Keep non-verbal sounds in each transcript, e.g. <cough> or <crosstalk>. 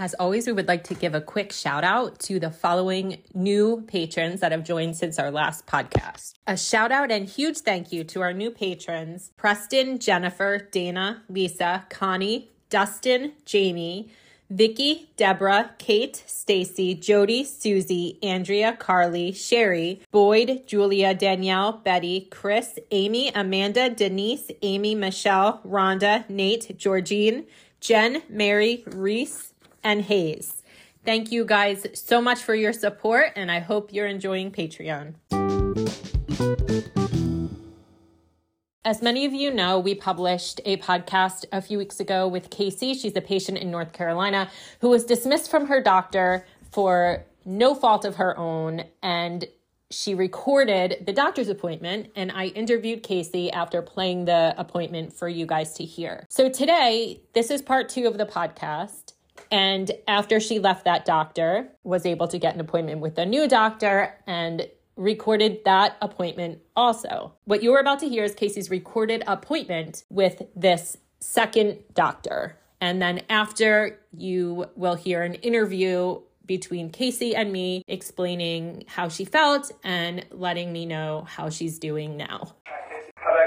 As always, we would like to give a quick shout out to the following new patrons that have joined since our last podcast. A shout out and huge thank you to our new patrons Preston, Jennifer, Dana, Lisa, Connie, Dustin, Jamie, Vicky, Deborah, Kate, Stacy, Jody, Susie, Andrea, Carly, Sherry, Boyd, Julia, Danielle, Betty, Chris, Amy, Amanda, Denise, Amy, Michelle, Rhonda, Nate, Georgine, Jen, Mary, Reese, and Hayes. Thank you guys so much for your support, and I hope you're enjoying Patreon. As many of you know, we published a podcast a few weeks ago with Kacey. She's a patient in North Carolina who was dismissed from her doctor for no fault of her own. And she recorded the doctor's appointment, and I interviewed Kacey after playing the appointment for you guys to hear. So today, this is part two of the podcast. And after she left that doctor, was able to get an appointment with a new doctor and recorded that appointment also. What you're about to hear is Kacey's recorded appointment with this second doctor. And then after you will hear an interview between Kacey and me explaining how she felt and letting me know how she's doing now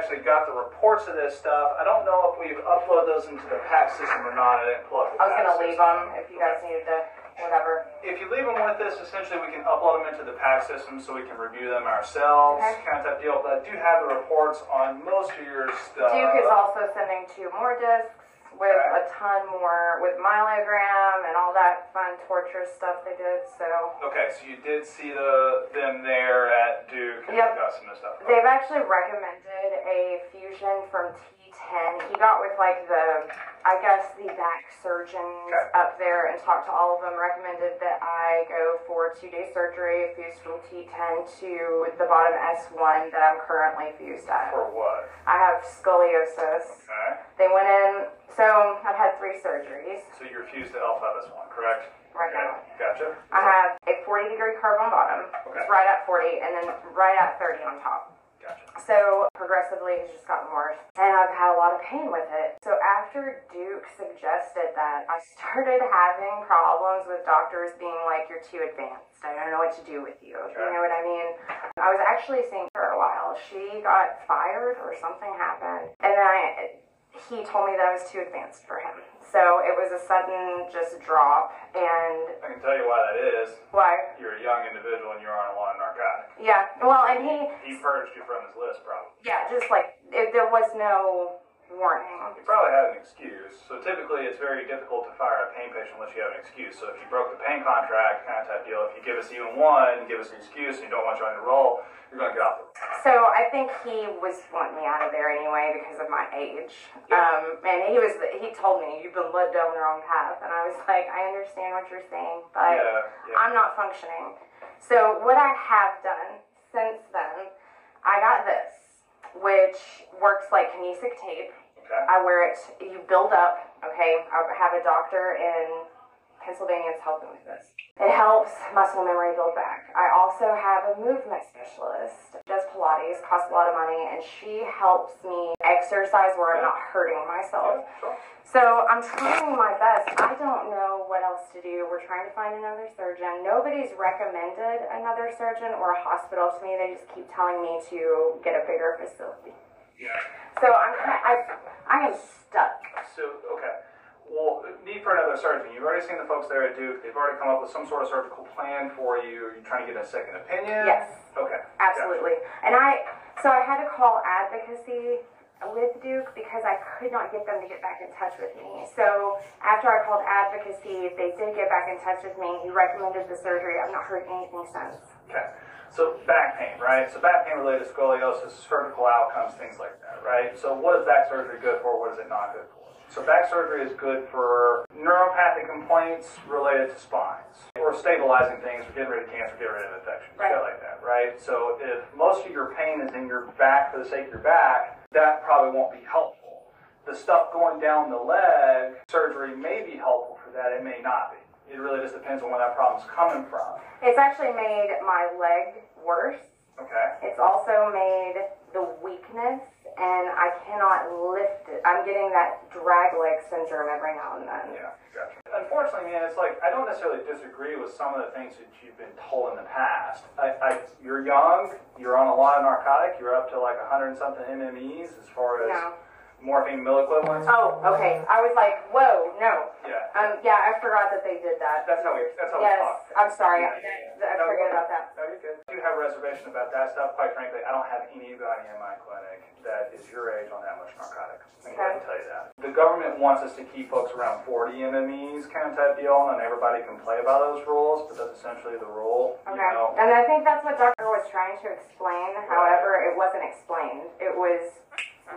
actually got the reports of this stuff. I don't know if we've uploaded those into the PACS system or not. I didn't plug the I was going to leave them if you guys needed to, whatever. If you leave them with us, essentially we can upload them into the PACS system so we can review them ourselves, okay. kind of that deal. But I do have the reports on most of your stuff. Duke is also sending two more discs with a ton more with myelogram and all that fun torture stuff they did. So okay, so you did see the them there at Duke. And yep. got some of stuff. They've actually recommended a fusion from T10. He got with like the I guess the back surgeons okay. up there and talked to all of them, recommended that I go for two day surgery, fused from T10 to the bottom S1 that I'm currently fused at. For what? I have scoliosis. Okay. They went in, so I've had three surgeries. So you're fused to L5 S1, correct? Right okay. now. Gotcha. I have a 40 degree curve on bottom. Okay. It's right at 40, and then right at 30 on top. So progressively, it's just gotten worse, and I've had a lot of pain with it. So after Duke suggested that, I started having problems with doctors being like, "You're too advanced. I don't know what to do with you." Okay. You know what I mean? I was actually seeing her a while. She got fired or something happened, and then I, he told me that I was too advanced for him. So it was a sudden just drop, and I can tell you why that is. Why? You're a young individual and you're on a lot of narcotics. Yeah. Well, and he he purged you from his list, probably. Yeah, just like there was no warning. You probably had an excuse. So typically, it's very difficult to fire a pain patient unless you have an excuse. So if you broke the pain contract, kind of type deal, if you give us even one, give us an excuse, and you don't want you on your roll, you're to get off So I think he was wanting me out of there anyway because of my age. Yeah. Um, and he was he told me you've been led down the wrong path, and I was like, I understand what you're saying, but yeah, yeah. I'm not functioning. So what I have done since then, I got this, which works like kinesio tape. Okay. I wear it. You build up. Okay. I have a doctor in Pennsylvania is helping with this. It helps muscle memory build back. I also have a movement specialist. Does Pilates, costs a lot of money, and she helps me exercise where I'm not hurting myself. So I'm trying my best. I don't know what else to do. We're trying to find another surgeon. Nobody's recommended another surgeon or a hospital to me. They just keep telling me to get a bigger facility. Yeah. So I'm I I am stuck. So okay. Well, need for another surgeon. You've already seen the folks there at Duke. They've already come up with some sort of surgical plan for you. You're you trying to get a second opinion? Yes. Okay. Absolutely. Gotcha. And I so I had to call advocacy with Duke because I could not get them to get back in touch with me. So after I called advocacy, they did get back in touch with me. He recommended the surgery. I've not heard anything since. Okay. So back pain, right? So back pain related to scoliosis, surgical outcomes, things like that, right? So what is that surgery good for? What is it not good for? So back surgery is good for neuropathic complaints related to spines or we're stabilizing things, we're getting rid of cancer, getting rid of infections, Right. shit like that, right? So if most of your pain is in your back for the sake of your back, that probably won't be helpful. The stuff going down the leg, surgery may be helpful for that, it may not be. It really just depends on where that problem's coming from. It's actually made my leg worse. Okay? It's also made the weakness, and I cannot lift it. I'm getting that drag leg syndrome every now and then. Yeah, gotcha. Unfortunately, man, it's like I don't necessarily disagree with some of the things that you've been told in the past. I, I you're young, you're on a lot of narcotic, you're up to like a hundred and something MMEs as far as No. Morphine mill equivalents. Oh, okay. I was like, whoa, no. Yeah. Um, yeah, I forgot that they did that. That's how we. That's how yes, we talk. I'm sorry. I, forget about that. No, you're good. I do have a reservation about that stuff. Quite frankly, I don't have anybody in my clinic that is your age on that much narcotic. I can tell you that. The government wants us to keep folks around 40 MMEs kind of type deal, and everybody can play by those rules, but that's essentially the rule. Okay. You know? And I think that's what Doctor was trying to explain. However, it wasn't explained. It was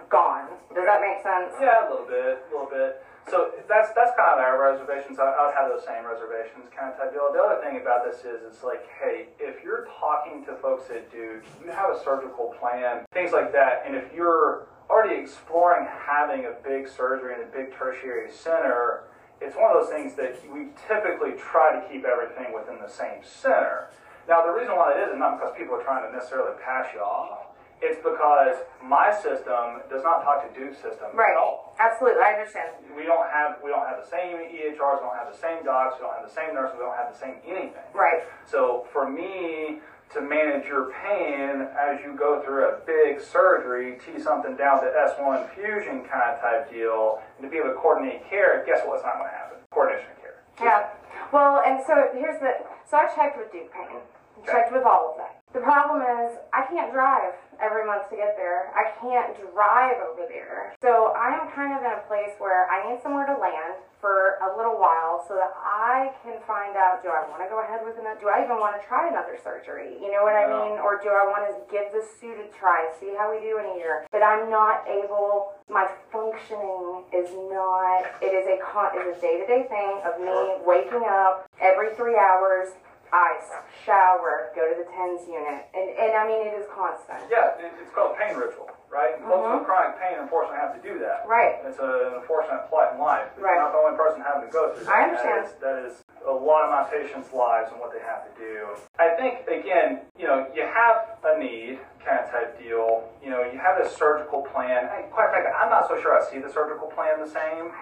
gone. Does that make sense? Yeah, a little bit, a little bit. So that's that's kind of our reservations. I, I would have those same reservations kind of type deal. The other thing about this is, it's like, hey, if you're talking to folks that do, you have a surgical plan, things like that, and if you're already exploring having a big surgery in a big tertiary center, it's one of those things that we typically try to keep everything within the same center. Now, the reason why that is is not because people are trying to necessarily pass you off. It's because my system does not talk to Duke's system Right. at all Absolutely. I understand. we don't have we don't have the same EHRs, we don't have the same docs, we don't have the same nurses, we don't have the same anything. Right. So for me to manage your pain as you go through a big surgery, T something down to S1 infusion kind of type deal, and to be able to coordinate care, guess what's not going to happen? Coordination of care. Yeah. Well, and so here's the. So I checked with Duke Pain. Checked with all of that. The problem is I can't drive every month to get there. I can't drive over there. So I am kind of in a place where I need somewhere to land for a little while so that I can find out do I want to go ahead with another do I even want to try another surgery? You know what I mean? Or do I want to give this suit a try, see how we do in a year? But I'm not able my functioning is not it is a con is a day-to-day thing of me waking up every three hours ice, shower, go to the TENS unit. And, and I mean, it is constant. Yeah, it, it's called pain ritual, right? And Folks mm-hmm. with chronic pain unfortunately have to do that. Right. It's an unfortunate plight in life. But Right. You're not the only person having to go through that. I understand. That is, that is a lot of my patients' lives and what they have to do. I think, again, you know, you have a need kind of type deal. You know, you have a surgical plan. Hey, quite frankly, I'm not so sure I see the surgical plan the same.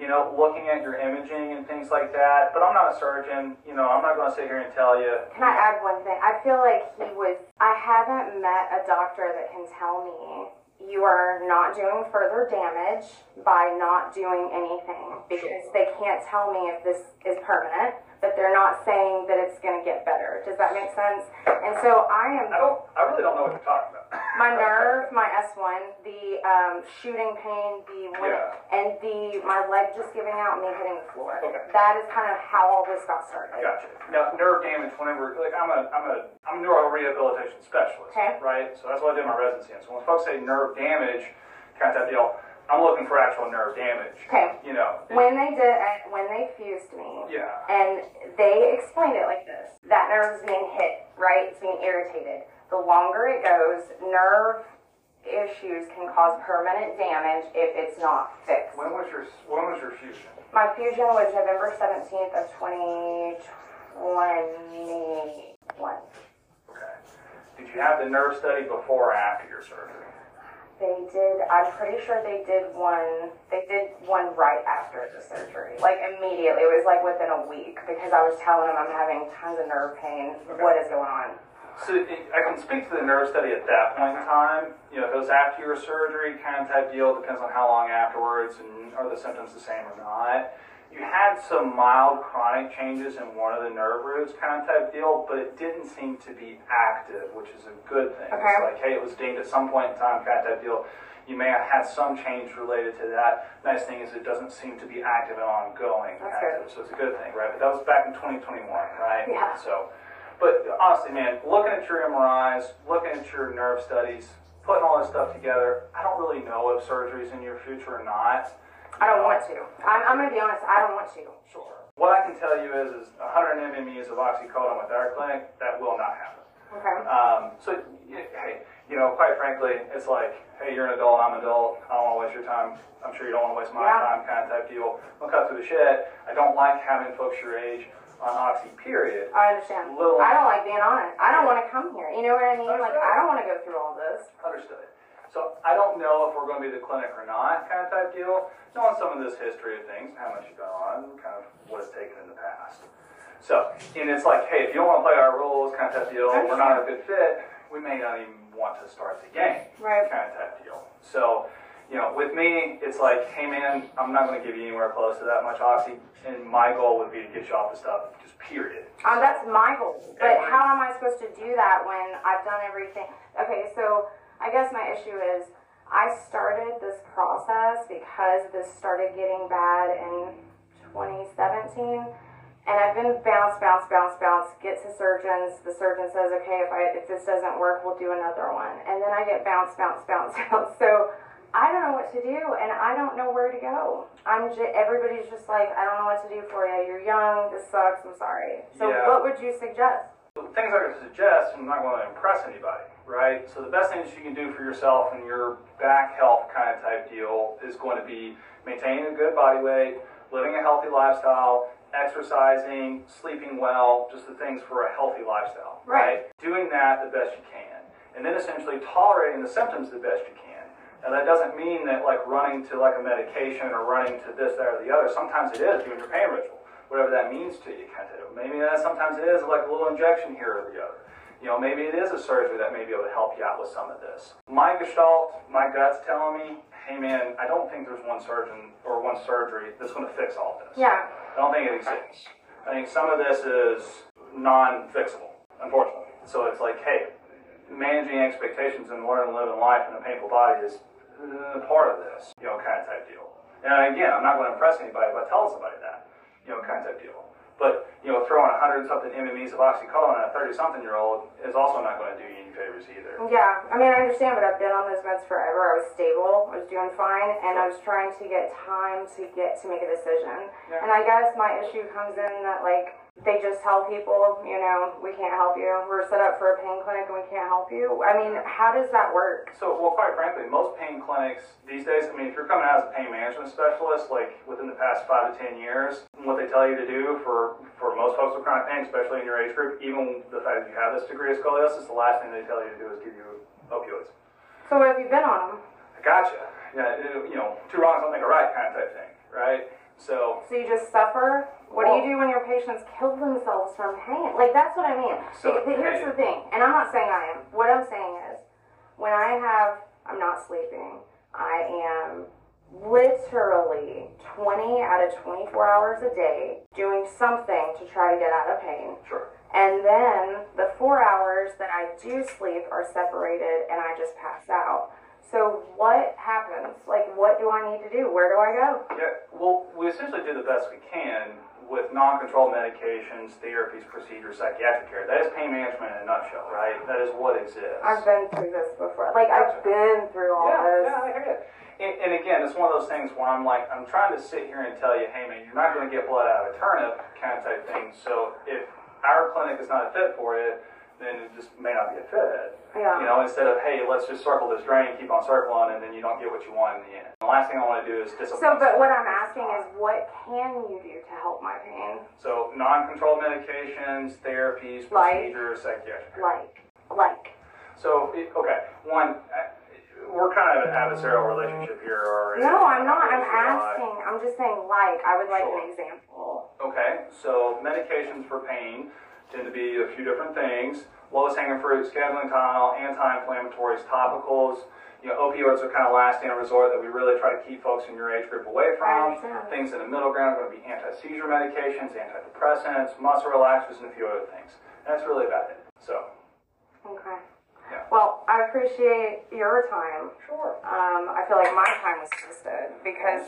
You know, looking at your imaging and things like that. But I'm not a surgeon. You know, I'm not going to sit here and tell you. Can I add one thing? I feel like he was. I haven't met a doctor that can tell me you are not doing further damage by not doing anything because they can't tell me if this is permanent, but they're not saying that it's going to get better. Does that make sense? And so I am I don't. I really don't know what you're talking about. <laughs> my nerve, my S1, the um, shooting pain, the when, Yeah. and the my leg just giving out, and me hitting the floor. Okay. That is kind of how all this got started. Gotcha. Now, nerve damage. Whenever, like, I'm a, I'm a, I'm a neuro rehabilitation specialist, Okay. right? So that's what I did my residency in. So when folks say nerve damage, kind of that deal, I'm looking for actual nerve damage. Okay. You know. When they did, when they fused me, Yeah. and they explained it like this: that nerve is being hit, right? It's being irritated. The longer it goes, nerve issues can cause permanent damage if it's not fixed. When was your, when was your fusion? My fusion was November seventeenth of twenty twenty-one. Okay. Did you have the nerve study before or after your surgery? They did. I'm pretty sure they did one. They did one right after the surgery, like immediately. It was like within a week because I was telling them I'm having tons of nerve pain. What is going on? So it- I can speak to the nerve study at that point in time. You know, if it was after your surgery, kind of type deal, depends on how long afterwards and are the symptoms the same or not. You had some mild chronic changes in one of the nerve roots, kind of type deal, but it didn't seem to be active, which is a good thing. Okay. It's like, hey, it was deemed at some point in time, kind of type deal. You may have had some change related to that. Nice thing is it doesn't seem to be active and ongoing. That's active, good. So it's a good thing, right? But that was back in 2021, right? Yeah. So, but honestly, man, looking at your MRIs, looking at your nerve studies, putting all this stuff together, I don't really know if surgery's in your future or not. I don't want to. I'm, I'm gonna be honest. I don't want to. Sure. What I can tell you is, is 100 MMEs of oxycodone with our clinic, that will not happen. Okay. Um, so, hey, you know, quite frankly, it's like, hey, you're an adult, I'm an adult, I don't want to waste your time. I'm sure you don't want to waste my Yeah. time, kind of type deal. We'll cut through the shit. I don't like having folks your age on oxy, period. I understand. Little- I don't like being honest. I don't want to come here. You know what I mean? Like, I don't want to go through all this. Understood. So I don't know if we're going to be the clinic or not, kind of type deal. Knowing some of this history of things, how much you've gone on, kind of what it's taken in the past. So, and it's like, hey, if you don't want to play our rules, kind of type deal, we're not a good fit, we may not even want to start the game, Right. kind of type deal. So, you know, with me, it's like, hey man, I'm not going to give you anywhere close to that much oxy, and my goal would be to get you off the stuff, just period. Um, that's my goal. But how am I supposed to do that when I've done everything? Okay, so I guess my issue is I started this process because this started getting bad in 2017. And I've been bounce, bounce, bounce, bounce, get to surgeons. The surgeon says, okay, if, I, if this doesn't work, we'll do another one. And then I get bounce, bounce, bounce, <laughs> bounce. So I don't know what to do and I don't know where to go. I'm just, everybody's just like, I don't know what to do for you. You're young. This sucks. I'm sorry. So Yeah. what would you suggest? The things I could suggest, I'm not going to impress anybody, right? So the best things you can do for yourself and your back health kind of type deal is going to be maintaining a good body weight, living a healthy lifestyle, exercising, sleeping well, just the things for a healthy lifestyle, Right. Doing that the best you can. And then essentially tolerating the symptoms the best you can. Now that doesn't mean that like running to like a medication or running to this, that, or the other. Sometimes it is doing your pain ritual, whatever that means to you. Kind of. Maybe that sometimes it is like a little injection here or the other. You know, maybe it is a surgery that may be able to help you out with some of this. My gestalt, my gut's telling me, hey man, I don't think there's one surgeon or one surgery that's going to fix all this. Yeah. I don't think it exists. I think some of this is non-fixable, unfortunately. So it's like, hey, managing expectations and learning to live in life in a painful body is uh, part of this, you know, kind of type deal. And again, I'm not going to impress anybody by telling somebody that, you know, kind of type deal. But, you know, throwing a 100 something MMEs of oxycodone at a 30 something year old is also not going to do you any favors either. Yeah, I mean, I understand, but I've been on those meds forever. I was stable, I was doing fine, and I was trying to get time to get to make a decision. Yeah. And I guess my issue comes in that, like, they just tell people, you know, we can't help you. We're set up for a pain clinic and we can't help you. I mean, how does that work? So, well, quite frankly, most pain clinics these days, I mean, if you're coming out as a pain management specialist, like within the past five to ten years, what they tell you to do for, for most folks with chronic pain, especially in your age group, even the fact that you have this degree of scoliosis, the last thing they tell you to do is give you opioids. So what have you been on them? I gotcha. Yeah, you know, two wrongs don't make a right kind of type thing, right? So, So you just suffer? What do you do when your patients kill themselves from pain? Like that's what I mean. So, But here's the thing, and I'm not saying I am. What I'm saying is, when I have, I'm not sleeping. I am literally 20 out of 24 hours a day doing something to try to get out of pain. sure. And then the four hours that I do sleep are separated and I just pass out. So what happens? Like, what do I need to do? Where do I go? Yeah, well, we essentially do the best we can with non-controlled medications, therapies, procedures, psychiatric care. That is pain management in a nutshell, right? That is what exists. I've been through this before. Like, I've been through all yeah, this. yeah, I hear you. And, and again, it's one of those things where I'm like, I'm trying to sit here and tell you, hey man, you're not going to get blood out of a turnip, kind of type thing. So if our clinic is not a fit for it, then it just may not be a fit. Yeah. You know, instead of hey, let's just circle this drain, keep on circling, and then you don't get what you want in the end. The last thing I want to do is discipline. So, but what I'm asking is, what can you do to help my pain? So non-controlled medications, therapies, Like? procedures, psychiatric. Like, like. So it- okay, one, we're kind of an adversarial relationship here, or No, I'm not. I'm not. asking. I'm just saying, like. I would like Sure. an example. Okay, so medications for pain tend to be a few different things. Lowest hanging fruit, scheduling Tylenol, anti-inflammatories, topicals. You know, opioids are kind of last in resort that we really try to keep folks in your age group away from. Things in the middle ground are going to be anti-seizure medications, antidepressants, muscle relaxers, and a few other things. That's really about it. So, Okay. Yeah. Well, I appreciate your time. sure. Um, I feel like my time was wasted because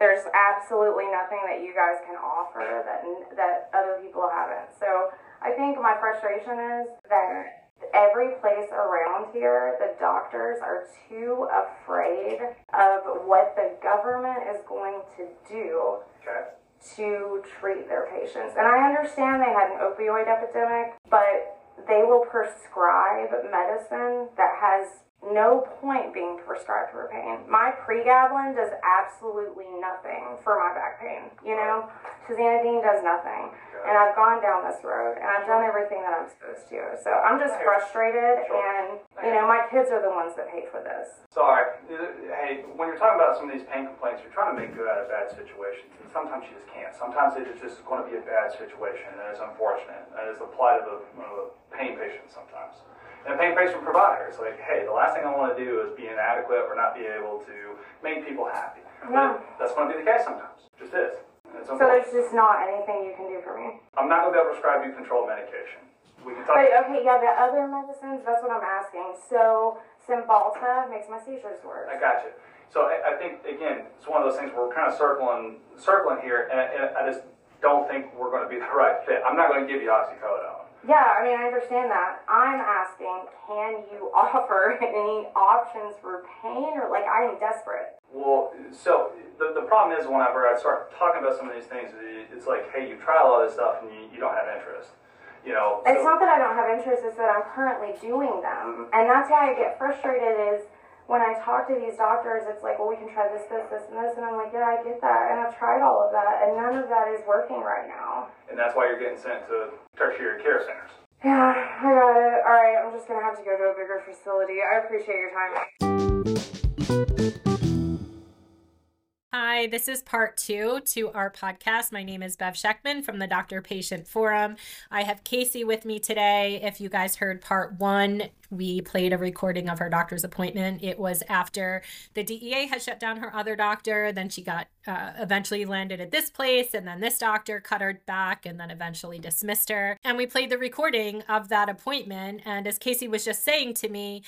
there's absolutely nothing that you guys can offer that that other people haven't. So I think my frustration is that every place around here, the doctors are too afraid of what the government is going to do Okay. to treat their patients. And I understand they had an opioid epidemic, but they will prescribe medicine that has no point being prescribed for pain. My pregabalin does absolutely nothing for my back pain. You know, tizanidine does nothing. And I've gone down this road and I've done everything that I'm supposed to. So I'm just frustrated and, you know, my kids are the ones that pay for this. Sorry. Hey, when you're talking about some of these pain complaints, you're trying to make good out of bad situations. And sometimes you just can't. Sometimes it is just going to be a bad situation and it's unfortunate. That is the plight of a, of a pain patient sometimes. And paying pain patient provider is like, hey, the last thing I want to do is be inadequate or not be able to make people happy. Yeah. That's going to be the case sometimes. Just is. So there's just not anything you can do for me. I'm not going to be able to prescribe you controlled medication. We can talk. But okay, yeah, the other medicines. That's what I'm asking. So Cymbalta makes my seizures worse. I got you. So I, I, think again, it's one of those things where we're kind of circling, circling here, and, and I just don't think we're going to be the <laughs> right fit. I'm not going to give you oxycodone. Yeah, I mean, I understand that. I'm asking, can you <laughs> offer any options for pain, or like I'm desperate. Well, so the, the problem is whenever I start talking about some of these things, it's like, hey, you try all this stuff and you, you don't have interest. You know, it's so, not that I don't have interest; it's that I'm currently doing them, mm-hmm. and that's why I get frustrated. Is when I talk to these doctors, it's like, well, we can try this, this, this, and this, and I'm like, yeah, I get that, and I've tried all of that, and none of that is working right now. And that's why you're getting sent to tertiary care centers. Yeah, I got it. All right, I'm just gonna have to go to a bigger facility. I appreciate your time. Hi, this is part two to our podcast. My name is Bev Schechtman from the Doctor Patient Forum. I have Kacey with me today. If you guys heard part one, we played a recording of her doctor's appointment. It was after the DEA had shut down her other doctor. Then she got uh, eventually landed at this place, and then this doctor cut her back and then eventually dismissed her. And we played the recording of that appointment. And as Kacey was just saying to me,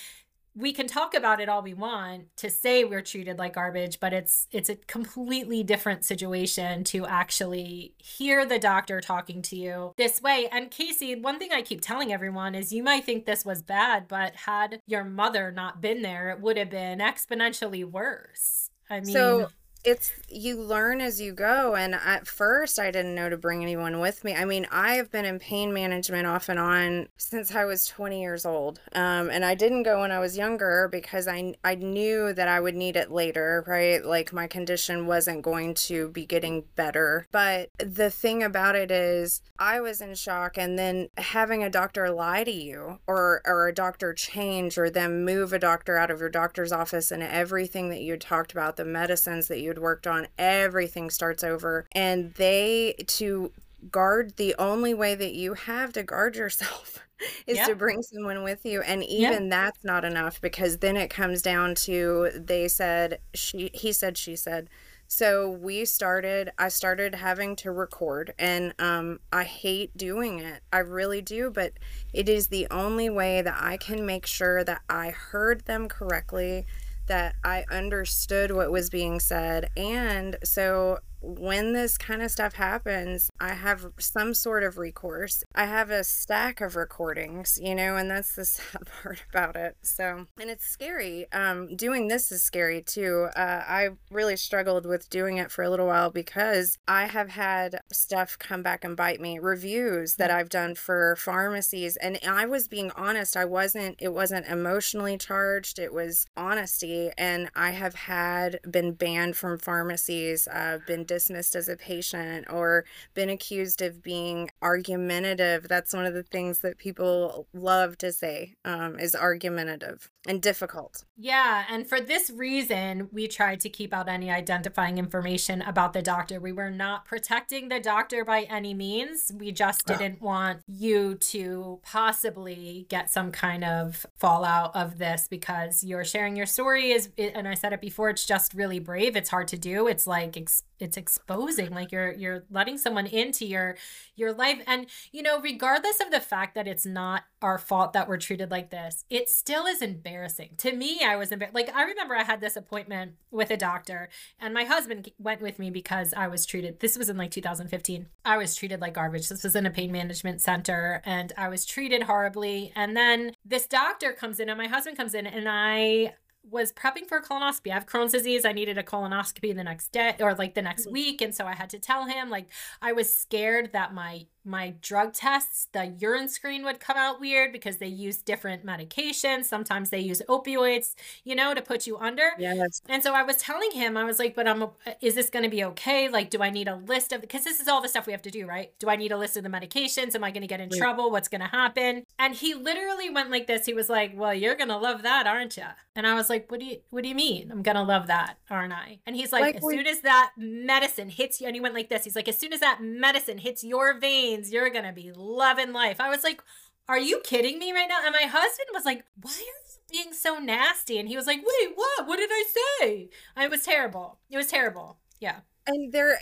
we can talk about it all we want to say we're treated like garbage but it's it's a completely different situation to actually hear the doctor talking to you this way. And kacey one thing i keep telling everyone is you might think this was bad but had your mother not been there it would have been exponentially worse. I mean so it's you learn as you go and at first i didn't know to bring anyone with me. I mean i have been in pain management off and on since i was 20 years old um, and i didn't go when i was younger because I, I knew that i would need it later right? Like my condition wasn't going to be getting better. But the thing about it is i was in shock and then having a doctor lie to you or or a doctor change or them move a doctor out of your doctor's office and everything that you talked about the medicines that you you had worked on, everything starts over. And they, to guard, the only way that you have to guard yourself <laughs> is yeah. to bring someone with you and even yeah. that's not enough because then it comes down to they said she he said she said so we started i started having to record and um, i hate doing it i really do but it is the only way that i can make sure that i heard them correctly that I understood what was being said. And so when this kind of stuff happens, I have some sort of recourse. I have a stack of recordings, you know, and that's the <laughs> sad part about it. So, and it's scary. Um, doing this is scary too. Uh, I really struggled with doing it for a little while because I have had stuff come back and bite me. Reviews that I've done for pharmacies, and I was being honest. I wasn't. It wasn't emotionally charged. It was honesty, and I have had been banned from pharmacies. I've uh, been dismissed as a patient or been accused of being argumentative. That's one of the things that people love to say um, is argumentative and difficult. Yeah. And for this reason, we tried to keep out any identifying information about the doctor. We were not protecting the doctor by any means. We just didn't want you to possibly get some kind of fallout of this because you're sharing your story is and I said it before it's just really brave. It's hard to do. It's like it's exposing like you're you're letting someone into your your life and you know regardless of the fact that it's not our fault that we're treated like this it still is embarrassing to me i was embarrassed like i remember i had this appointment with a doctor and my husband went with me because i was treated this was in like 2015 i was treated like garbage this was in a pain management center and i was treated horribly and then this doctor comes in and my husband comes in and i was prepping for a colonoscopy. I have Crohn's disease. I needed a colonoscopy the next day or like the next Mhm. week. And so I had to tell him, like, I was scared that my my drug tests, the urine screen would come out weird because they use different medications. Sometimes they use opioids, you know, to put you under. Yes. And so I was telling him, I was like, but I'm, is this going to be okay? Like, do I need a list of, because this is all the stuff we have to do, right? Do I need a list of the medications? Am I going to get in trouble? What's going to happen? And he literally went like this. He was like, well, you're going to love that, aren't you? And I was like, what do you, what do you mean? I'm going to love that, aren't I? And he's like, Like as we- soon as that medicine hits you, and he went like this, he's like, as soon as that medicine hits your veins, you're going to be loving life. I was like, are you kidding me right now? And my husband was like, why are you being so nasty? And he was like, wait, what? What did I say? It was terrible. It was terrible. Yeah. And they're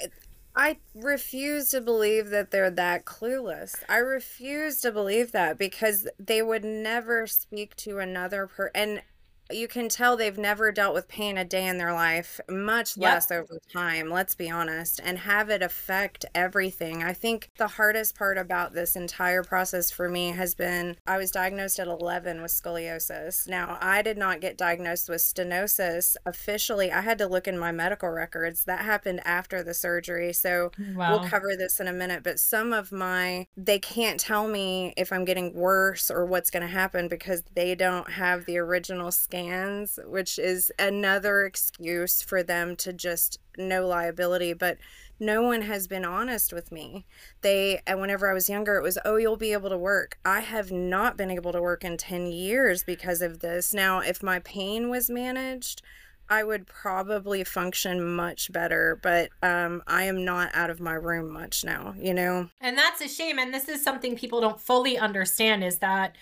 I refuse to believe that they're that clueless. I refuse to believe that because they would never speak to another person. and you can tell they've never dealt with pain a day in their life, much Yep. less over time, let's be honest, and have it affect everything. I think the hardest part about this entire process for me has been I was diagnosed at 11 with scoliosis. Now, I did not get diagnosed with stenosis officially. I had to look in my medical records. That happened after the surgery. So, Wow. We'll cover this in a minute, but some of my, they can't tell me if I'm getting worse or what's going to happen because they don't have the original scans, which is another excuse for them to just no liability. But no one has been honest with me. They, and whenever I was younger, it was, oh, you'll be able to work. I have not been able to work in 10 years because of this. Now, if my pain was managed, I would probably function much better, but um, I am not out of my room much now, you know? And that's a shame. And this is something people don't fully understand is that,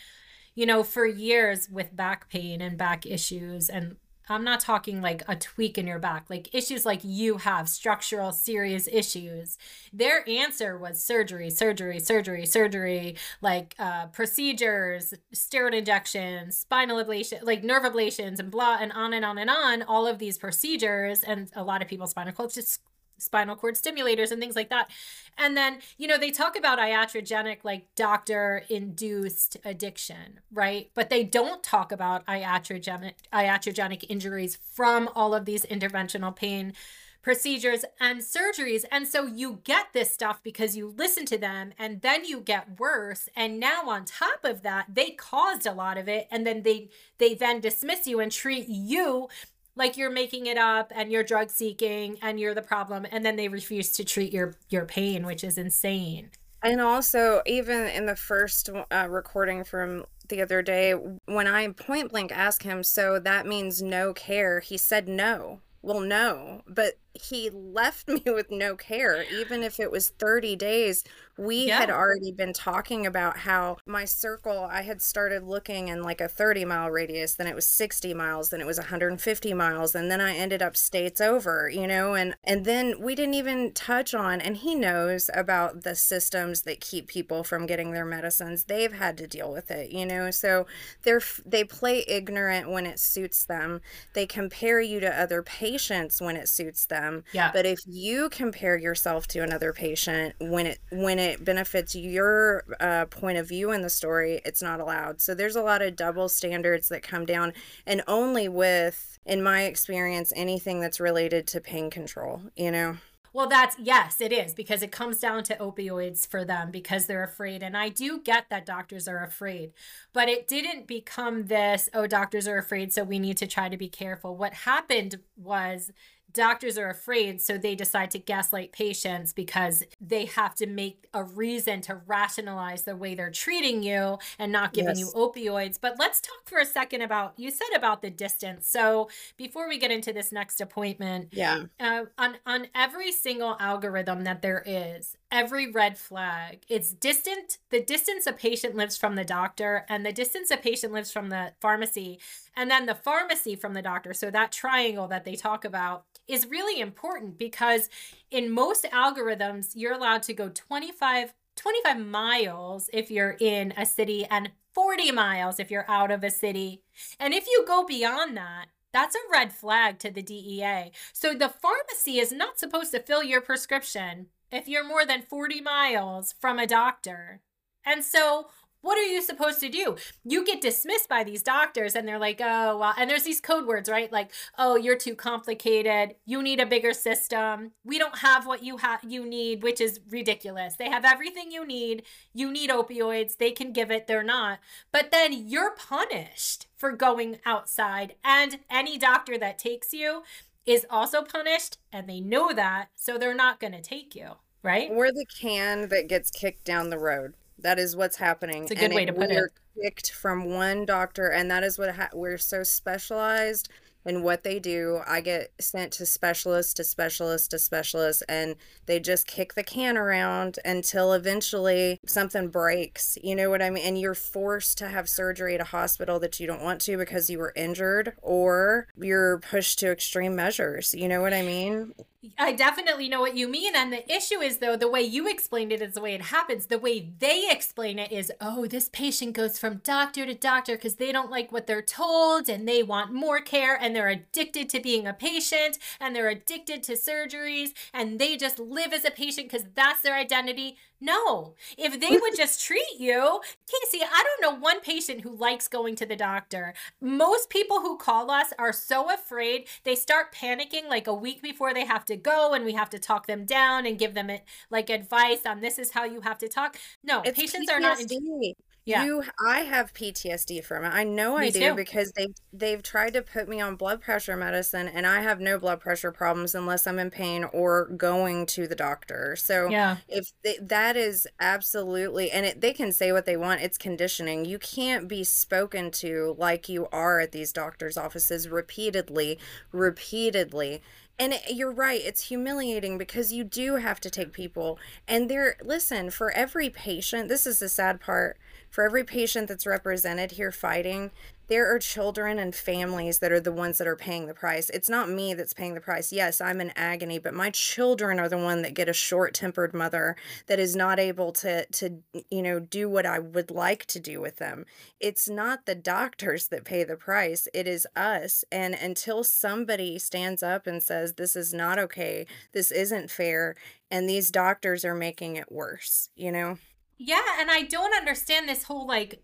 you know, for years with back pain and back issues, and I'm not talking like a tweak in your back, like issues like you have, structural, serious issues. Their answer was surgery, surgery, surgery, surgery, like uh, procedures, steroid injections, spinal ablation, like nerve ablations, and blah, and on and on and on. All of these procedures, and a lot of people's spinal cord just spinal cord stimulators and things like that. And then, you know, they talk about iatrogenic, like doctor induced addiction, right? But they don't talk about iatrogenic, iatrogenic injuries from all of these interventional pain procedures and surgeries. And so you get this stuff because you listen to them and then you get worse. And now on top of that, they caused a lot of it. And then they they then dismiss you and treat you like you're making it up and you're drug seeking and you're the problem and then they refuse to treat your your pain which is insane And also, even in the first uh, recording from the other day, when I point blank asked him, so that means no care, he said no. Well, no, but he left <laughs> me with no care, even if it was 30 days. We Yeah. had already been talking about how my circle, I had started looking in like a 30 mile radius, then it was 60 miles, then it was 150 miles, and then I ended up states over, you know, and and then we didn't even touch on and he knows about the systems that keep people from getting their medicines. They've had to deal with it, you know. So they're they play ignorant when it suits them. They compare you to other patients when it suits them. Yeah. But if you compare yourself to another patient when it when it benefits your uh, point of view in the story, it's not allowed. So there's a lot of double standards that come down, and only with, in my experience, anything that's related to pain control. You know. Well, that's yes, it is because it comes down to opioids for them because they're afraid. And I do get that doctors are afraid, but it didn't become this, oh, doctors are afraid, so we need to try to be careful. What happened was doctors are afraid, so they decide to gaslight patients because they have to make a reason to rationalize the way they're treating you and not giving you opioids. But let's talk for a second about you said about the distance. So before we get into this next appointment, Yeah. uh, on on every single algorithm that there is, every red flag, it's distant. The distance a patient lives from the doctor, and the distance a patient lives from the pharmacy, and then the pharmacy from the doctor. So that triangle that they talk about is really important because in most algorithms, you're allowed to go 25, 25 miles if you're in a city and 40 miles if you're out of a city. And if you go beyond that, that's a red flag to the DEA. So the pharmacy is not supposed to fill your prescription if you're more than 40 miles from a doctor. And so what are you supposed to do? You get dismissed by these doctors and they're like, oh, well, and there's these code words, right? Like, oh, you're too complicated. You need a bigger system. We don't have what you have you need, which is ridiculous. They have everything you need. You need opioids. They can give it, they're not. But then you're punished for going outside. And any doctor that takes you is also punished and they know that, so they're not going to take you, right? We're the can that gets kicked down the road. That is what's happening. It's a good and way to put we're it. Picked from one doctor, and that is what ha- we're so specialized in what they do. I get sent to specialist to specialist to specialist, and they just kick the can around until eventually something breaks. You know what I mean? And you're forced to have surgery at a hospital that you don't want to because you were injured, or you're pushed to extreme measures. You know what I mean? I definitely know what you mean. And the issue is, though, the way you explained it is the way it happens. The way they explain it is, oh, this patient goes from doctor to doctor because they don't like what they're told and they want more care and they're addicted to being a patient and they're addicted to surgeries and they just live as a patient because that's their identity. No, if they would <laughs> just treat you, Kacey, I don't know one patient who likes going to the doctor. Most people who call us are so afraid, they start panicking like a week before they have to go, and we have to talk them down and give them eh, like advice on this is how you have to talk. No, It's patients are not. Yeah. You I have PTSD from it. I know I do too. because they they've tried to put me on blood pressure medicine and I have no blood pressure problems unless I'm in pain or going to the doctor. So Yeah. if they, that is absolutely and it, they can say what they want it's conditioning you can't be spoken to like you are at these doctors offices repeatedly repeatedly and it, you're right it's humiliating because you do have to take people and they're listen for every patient this is the sad part for every patient that's represented here fighting there are children and families that are the ones that are paying the price. It's not me that's paying the price. Yes, I'm in agony, but my children are the one that get a short-tempered mother that is not able to to you know do what I would like to do with them. It's not the doctors that pay the price. It is us. And until somebody stands up and says this is not okay, this isn't fair, and these doctors are making it worse, you know? Yeah, and I don't understand this whole like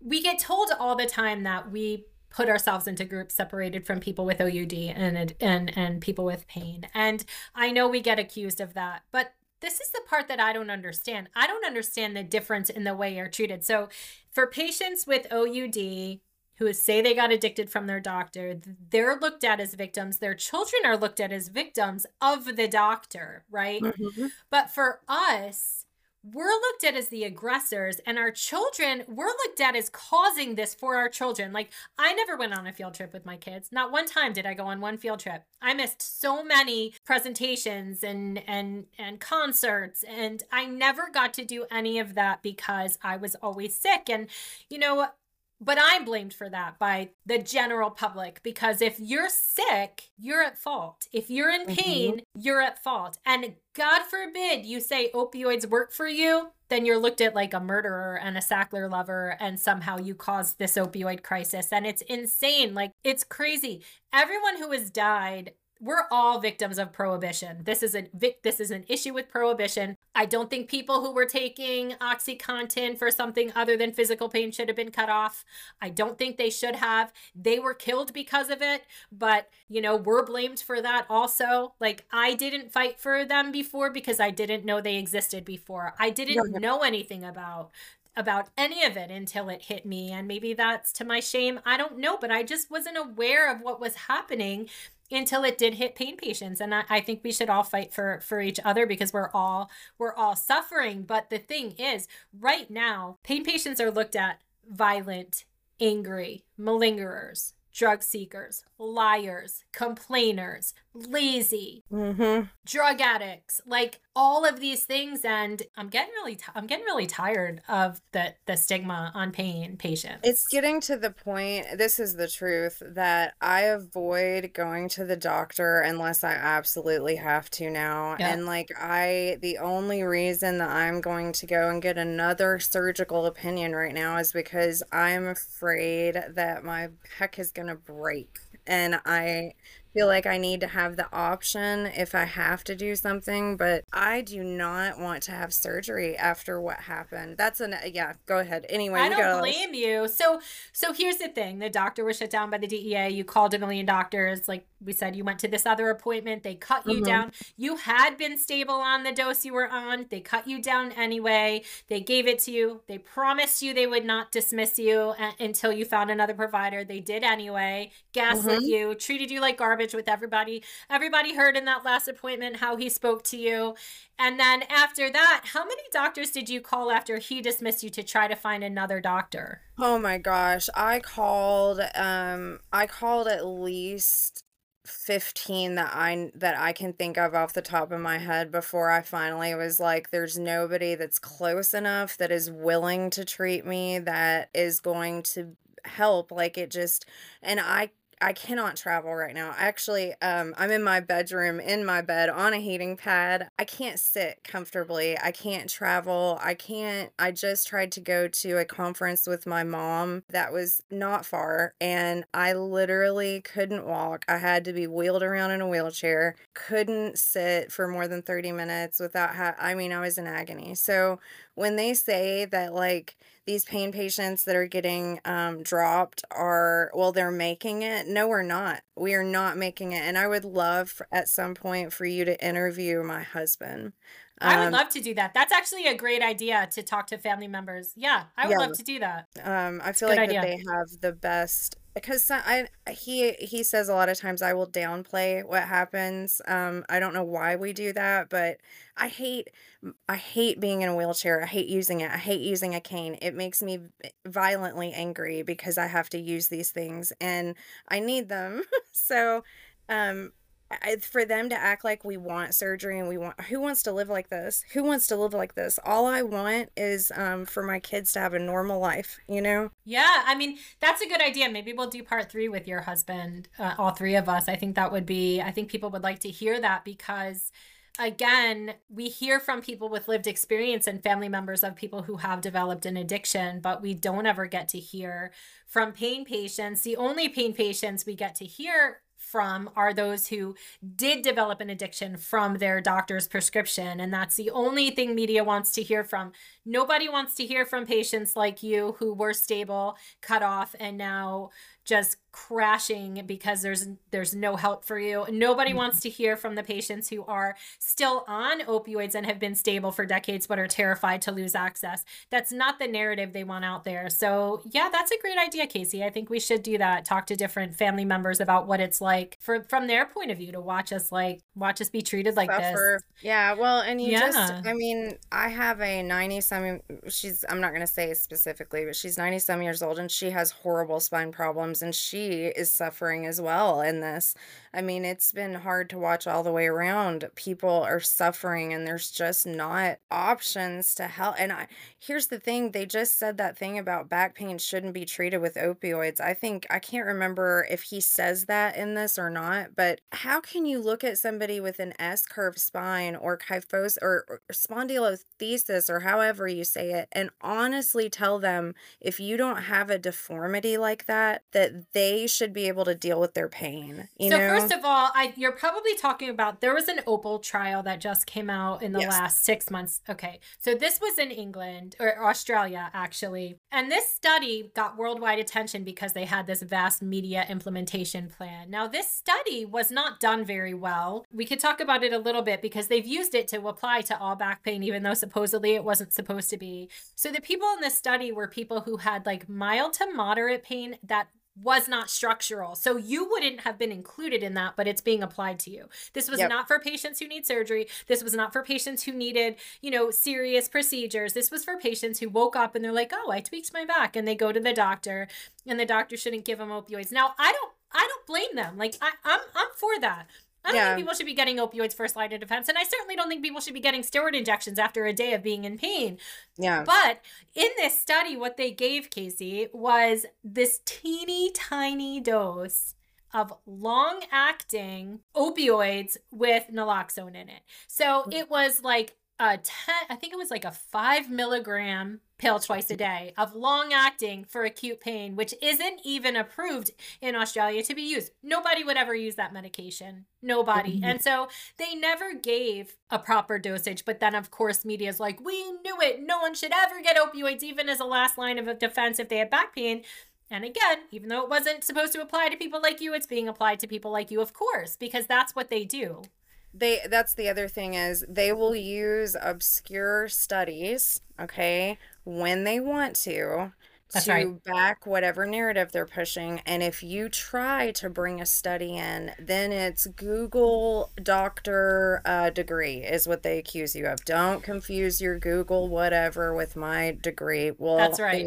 we get told all the time that we put ourselves into groups separated from people with OUD and and and people with pain. And I know we get accused of that, but this is the part that I don't understand. I don't understand the difference in the way you're treated. So, for patients with OUD who say they got addicted from their doctor, they're looked at as victims. Their children are looked at as victims of the doctor, right? Mm-hmm. But for us, we're looked at as the aggressors, and our children, we're looked at as causing this for our children. Like, I never went on a field trip with my kids. Not one time did I go on one field trip. I missed so many presentations and and and concerts, and I never got to do any of that because I was always sick. And you know, but I'm blamed for that by the general public because if you're sick, you're at fault. If you're in mm-hmm. pain, you're at fault. And God forbid you say opioids work for you, then you're looked at like a murderer and a Sackler lover, and somehow you caused this opioid crisis. And it's insane. Like, it's crazy. Everyone who has died we're all victims of prohibition. This is a this is an issue with prohibition. I don't think people who were taking OxyContin for something other than physical pain should have been cut off. I don't think they should have. They were killed because of it, but you know, we're blamed for that also. Like I didn't fight for them before because I didn't know they existed before. I didn't know anything about about any of it until it hit me and maybe that's to my shame i don't know but i just wasn't aware of what was happening until it did hit pain patients. And I, I think we should all fight for for each other because we're all we're all suffering. But the thing is right now pain patients are looked at violent angry malingerers drug seekers liars complainers lazy Mm-hmm. drug addicts. Like all of these things and i'm getting really t- i'm getting really tired of the the stigma on pain patients It's getting to the point, this is the truth, that I avoid going to the doctor unless I absolutely have to now. Yeah. And like, I, the only reason that I'm going to go and get another surgical opinion right now is because I'm afraid that my back is going to break. And I feel like I need to have the option if I have to do something, but I do not want to have surgery after what happened. That's an yeah. Go ahead. Anyway, I don't blame you. So so here's the thing: the doctor was shut down by the DEA. You called a million doctors, like we said. You went to this other appointment. They cut you mm-hmm. down. You had been stable on the dose you were on. They cut you down anyway. They gave it to you. They promised you they would not dismiss you a- until you found another provider. They did anyway. Gaslit mm-hmm. you. Treated you like garbage with everybody. Everybody heard in that last appointment how he spoke to you. And then after that, how many doctors did you call after he dismissed you to try to find another doctor? Oh my gosh, I called um I called at least 15 that I that I can think of off the top of my head before I finally was like there's nobody that's close enough that is willing to treat me that is going to help like it just and I I cannot travel right now. Actually, um, I'm in my bedroom in my bed on a heating pad. I can't sit comfortably. I can't travel. I can't. I just tried to go to a conference with my mom that was not far, and I literally couldn't walk. I had to be wheeled around in a wheelchair. Couldn't sit for more than 30 minutes without. Ha- I mean, I was in agony. So when they say that, like, these pain patients that are getting um, dropped are, well, they're making it. No, we're not. We are not making it. And I would love at some point for you to interview my husband. Um, I would um, love to do that. That's actually a great idea to talk to family members. Yeah, I would yeah. love to do that. Um, I feel like that they have the best because I he he says a lot of times I will downplay what happens. Um, I don't know why we do that, but I hate I hate being in a wheelchair. I hate using it. I hate using a cane. It makes me violently angry because I have to use these things and I need them. <laughs> so, um, I, for them to act like we want surgery and we want who wants to live like this? Who wants to live like this? All i want is um, for my kids to have a normal life you know? Yeah i mean that's a good idea. Maybe we'll do part three with your husband uh, all three of us. I think that would be i think people would like to hear that because again, we hear from people with lived experience and family members of people who have developed an addiction, but we don't ever get to hear from pain patients. The only pain patients we get to hear from are those who did develop an addiction from their doctor's prescription. And that's the only thing media wants to hear from. Nobody wants to hear from patients like you who were stable, cut off, and now just crashing because there's there's no help for you. Nobody mm-hmm. wants to hear from the patients who are still on opioids and have been stable for decades but are terrified to lose access. That's not the narrative they want out there. So, yeah, that's a great idea, Kacey. I think we should do that. Talk to different family members about what it's like for from their point of view to watch us like watch us be treated like Suffer. this. Yeah, well, and you yeah. just I mean, I have a 90 some she's I'm not going to say specifically, but she's 90 some years old and she has horrible spine problems and she is suffering as well in this. I mean, it's been hard to watch all the way around. People are suffering and there's just not options to help. And I here's the thing, they just said that thing about back pain shouldn't be treated with opioids. I think I can't remember if he says that in this or not, but how can you look at somebody with an S curve spine or kyphos or, or spondylolisthesis or however you say it and honestly tell them if you don't have a deformity like that that they should be able to deal with their pain, you so know? First of all, I you're probably talking about there was an Opal trial that just came out in the yes. last six months. Okay, so this was in England or Australia actually, and this study got worldwide attention because they had this vast media implementation plan. Now this study was not done very well. We could talk about it a little bit because they've used it to apply to all back pain, even though supposedly it wasn't supposed to be. So the people in this study were people who had like mild to moderate pain that was not structural. So you wouldn't have been included in that, but it's being applied to you. This was yep. not for patients who need surgery. This was not for patients who needed, you know, serious procedures. This was for patients who woke up and they're like, "Oh, I tweaked my back." And they go to the doctor and the doctor shouldn't give them opioids. Now, I don't I don't blame them. Like I, I'm I'm for that. I don't yeah. think people should be getting opioids first line of defense, and I certainly don't think people should be getting steroid injections after a day of being in pain. Yeah. But in this study, what they gave Kacey was this teeny tiny dose of long acting opioids with naloxone in it. So mm. it was like a 10, I think it was like a five milligram pill twice a day of long acting for acute pain, which isn't even approved in Australia to be used. Nobody would ever use that medication. Nobody. Mm-hmm. And so they never gave a proper dosage. But then, of course, media is like, we knew it. No one should ever get opioids, even as a last line of defense if they have back pain. And again, even though it wasn't supposed to apply to people like you, it's being applied to people like you, of course, because that's what they do they that's the other thing is they will use obscure studies okay when they want to That's to right. back whatever narrative they're pushing. And if you try to bring a study in, then it's Google doctor uh, degree, is what they accuse you of. Don't confuse your Google whatever with my degree. Well, That's right.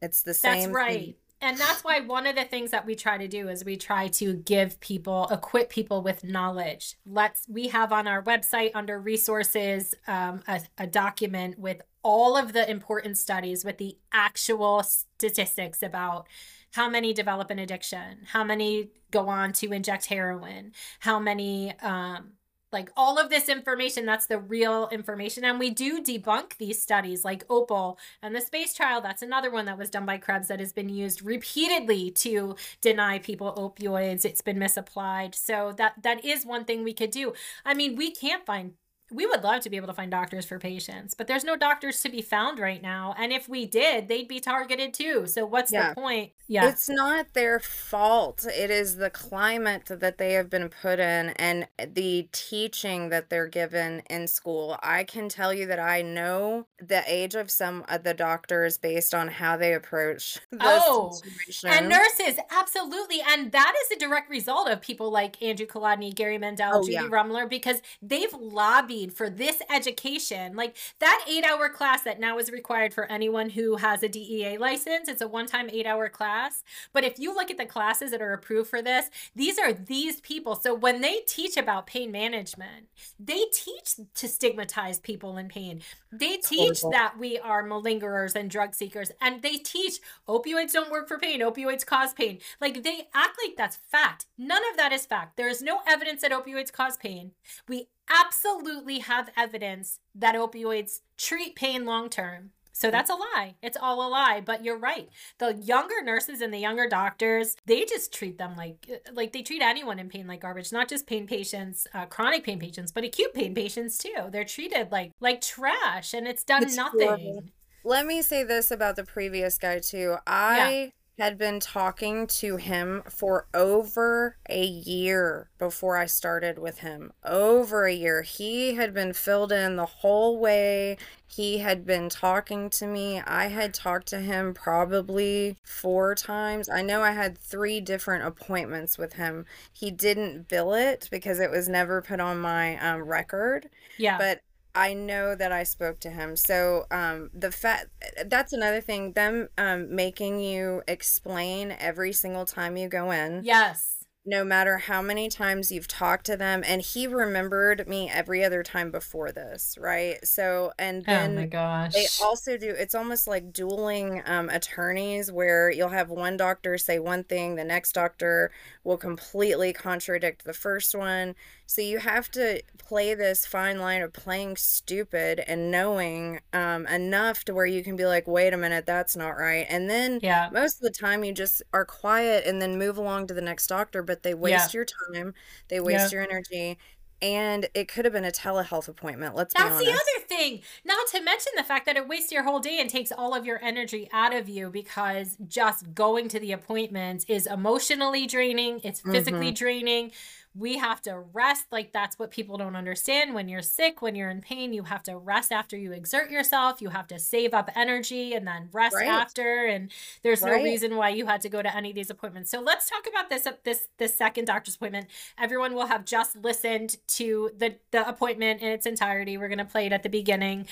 It's the same. That's right. Thing and that's why one of the things that we try to do is we try to give people equip people with knowledge let's we have on our website under resources um, a, a document with all of the important studies with the actual statistics about how many develop an addiction how many go on to inject heroin how many um, like all of this information that's the real information. And we do debunk these studies like opal and the space trial. That's another one that was done by krebs that has been used repeatedly to deny people opioids. It's been misapplied. So that that is one thing we could do. I mean we can't find we would love to be able to find doctors for patients, but there's no doctors to be found right now. And if we did, they'd be targeted too. So what's yeah. the point? Yeah. It's not their fault. It is the climate that they have been put in and the teaching that they're given in school. I can tell you that I know the age of some of the doctors based on how they approach this oh, situation. And nurses, absolutely. And that is a direct result of people like Andrew Kolodny, Gary Mendell, oh, Judy yeah. Rummler, because they've lobbied for this education. Like that eight hour class that now is required for anyone who has a DEA license. It's a one time eight hour class. But if you look at the classes that are approved for this, these are these people. So when they teach about pain management, they teach to stigmatize people in pain. They teach that we are malingerers and drug seekers. And they teach opioids don't work for pain, opioids cause pain. Like they act like that's fact. None of that is fact. There is no evidence that opioids cause pain. We absolutely have evidence that opioids treat pain long term. So that's a lie. It's all a lie, but you're right. The younger nurses and the younger doctors, they just treat them like like they treat anyone in pain like garbage, not just pain patients, uh, chronic pain patients, but acute pain patients too. They're treated like like trash and it's done it's nothing. Horrible. Let me say this about the previous guy too. I yeah had been talking to him for over a year before I started with him. Over a year. He had been filled in the whole way. He had been talking to me. I had talked to him probably four times. I know I had three different appointments with him. He didn't bill it because it was never put on my um, record. Yeah. But I know that I spoke to him. So um, the fact that's another thing. Them um, making you explain every single time you go in. Yes no matter how many times you've talked to them and he remembered me every other time before this right so and oh then oh my gosh they also do it's almost like dueling um, attorneys where you'll have one doctor say one thing the next doctor will completely contradict the first one so you have to play this fine line of playing stupid and knowing um, enough to where you can be like wait a minute that's not right and then yeah most of the time you just are quiet and then move along to the next doctor but they waste yeah. your time, they waste yeah. your energy, and it could have been a telehealth appointment. Let's That's the other thing. Not to mention the fact that it wastes your whole day and takes all of your energy out of you because just going to the appointments is emotionally draining, it's physically mm-hmm. draining we have to rest. Like that's what people don't understand. When you're sick, when you're in pain, you have to rest after you exert yourself. You have to save up energy and then rest right. after. And there's right. no reason why you had to go to any of these appointments. So let's talk about this at this this second doctor's appointment. Everyone will have just listened to the the appointment in its entirety. We're gonna play it at the beginning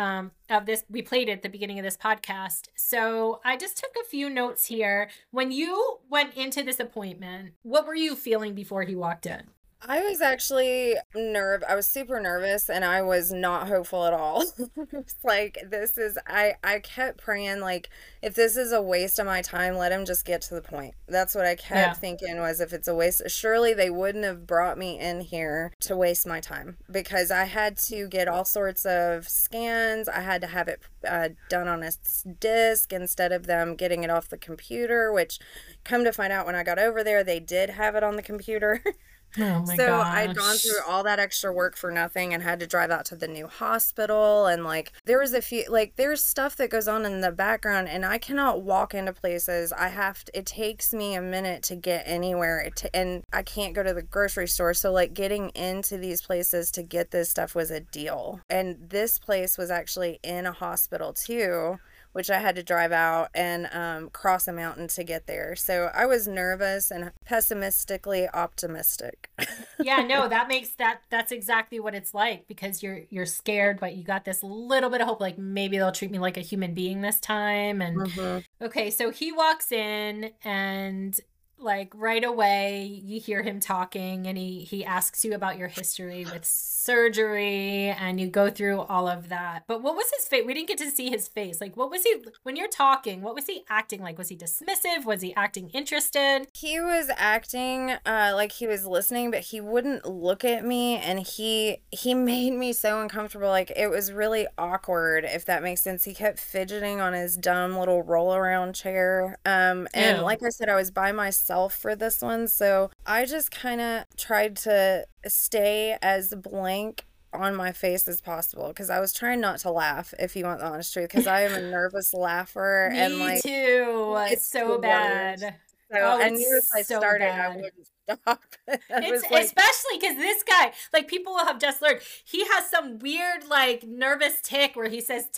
um, of this. We played at the beginning of this podcast. So I just took a few notes here. When you went into this appointment, what were you feeling before he walked in? I was actually nerve. I was super nervous, and I was not hopeful at all. <laughs> like this is. I I kept praying like, if this is a waste of my time, let him just get to the point. That's what I kept yeah. thinking was if it's a waste, surely they wouldn't have brought me in here to waste my time because I had to get all sorts of scans. I had to have it uh, done on a disc instead of them getting it off the computer. Which, come to find out, when I got over there, they did have it on the computer. <laughs> Oh my so gosh. I'd gone through all that extra work for nothing and had to drive out to the new hospital and like there was a few like there's stuff that goes on in the background and I cannot walk into places. I have to, it takes me a minute to get anywhere t- and I can't go to the grocery store. So like getting into these places to get this stuff was a deal. And this place was actually in a hospital too which I had to drive out and um, cross a mountain to get there. So I was nervous and pessimistically optimistic. <laughs> yeah, no, that makes that that's exactly what it's like because you're you're scared, but you got this little bit of hope, like maybe they'll treat me like a human being this time. And mm-hmm. okay, so he walks in and like right away you hear him talking and he he asks you about your history with surgery and you go through all of that. But what was his face we didn't get to see his face. Like what was he when you're talking what was he acting like? Was he dismissive? Was he acting interested? He was acting uh like he was listening but he wouldn't look at me and he he made me so uncomfortable. Like it was really awkward if that makes sense. He kept fidgeting on his dumb little roll around chair um and Ew. like i said i was by myself myself for this one. So I just kind of tried to stay as blank on my face as possible because I was trying not to laugh, if you want the honest truth, because I am a <laughs> nervous laugher. Me and like, too. It's so bad. So oh, I knew if I so started, bad. I wouldn't stop. <laughs> it's like, especially because this guy, like people will have just learned, he has some weird like nervous tic where he says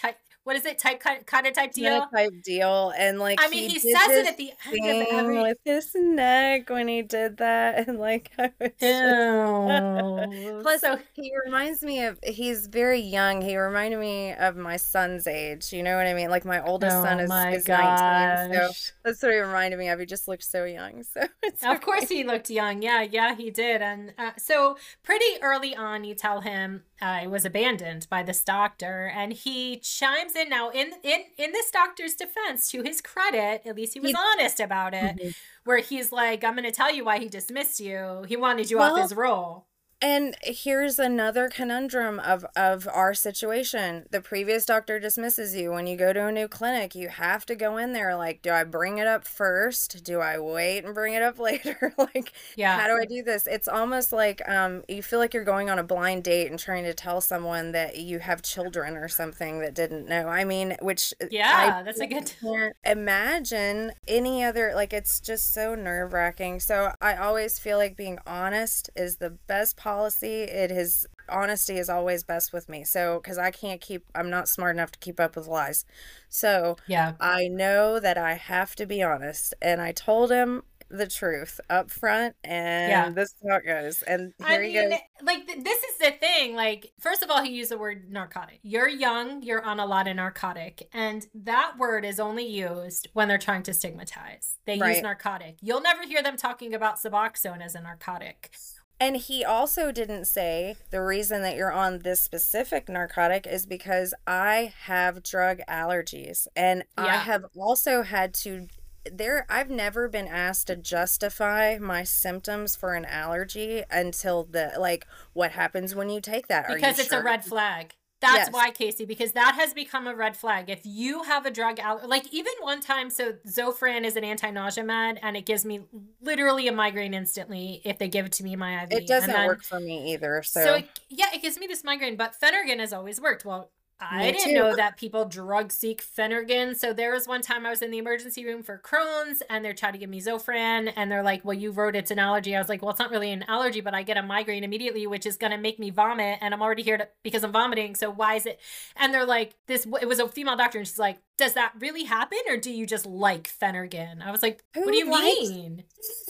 what is it? Type kind of type deal? type deal and like i mean he, he says it at the end of every with his neck when he did that and like I was <laughs> plus <laughs> so he reminds me of he's very young he reminded me of my son's age you know what i mean? Like my oldest oh son is, is 19 so that's what he reminded me of he just looked so young so <laughs> of course he looked young yeah yeah he did and uh, so pretty early on you tell him uh, it was abandoned by this doctor and he chimes in now in in in this doctor's defense to his credit at least he was he, honest about it mm-hmm. where he's like i'm going to tell you why he dismissed you. He wanted you well, off his roll and here's another conundrum of, of our situation. The previous doctor dismisses you. When you go to a new clinic, you have to go in there like, do I bring it up first? Do I wait and bring it up <laughs> later? like, yeah. how do I do this? It's almost like um, you feel like you're going on a blind date and trying to tell someone that you have children or something that didn't know. I mean, which yeah, I that's a good. <laughs> Imagine any other like it's just so nerve wracking. So I always feel like being honest is the best possible policy. It is honesty is always best with me. So, because I can't keep, I'm not smart enough to keep up with lies. So, yeah, I know that I have to be honest. And I told him the truth up front and yeah. this is how it goes and here I mean, goes. like this is the thing like first of all he used the word narcotic you're young you're on a lot of narcotic and that word is only used when they're trying to stigmatize they right. use narcotic you'll never hear them talking about suboxone as a narcotic and he also didn't say the reason that you're on this specific narcotic is because I have drug allergies. And yeah. I have also had to there I've never been asked to justify my symptoms for an allergy until the like what happens when you take that because it's sure? a red flag that's yes. why, Kacey, because that has become a red flag. If you have a drug out, like even one time, so Zofran is an anti-nausea med, and it gives me literally a migraine instantly if they give it to me in my IV. It doesn't then, work for me either. So, so it, yeah, it gives me this migraine. But Phenergan has always worked. Well, I Me didn't too. know that people drug seek Phenergan. So there was one time I was in the emergency room for Crohn's and they're trying to give me Zofran and they're like, well, you wrote it's an allergy. I was like, well, it's not really an allergy, but I get a migraine immediately, which is going to make me vomit. And I'm already here to, because I'm vomiting. So why is it? And they're like, this, it was a female doctor and she's like, does that really happen or do you just like Phenergan? I was like, Who what do you likes- mean?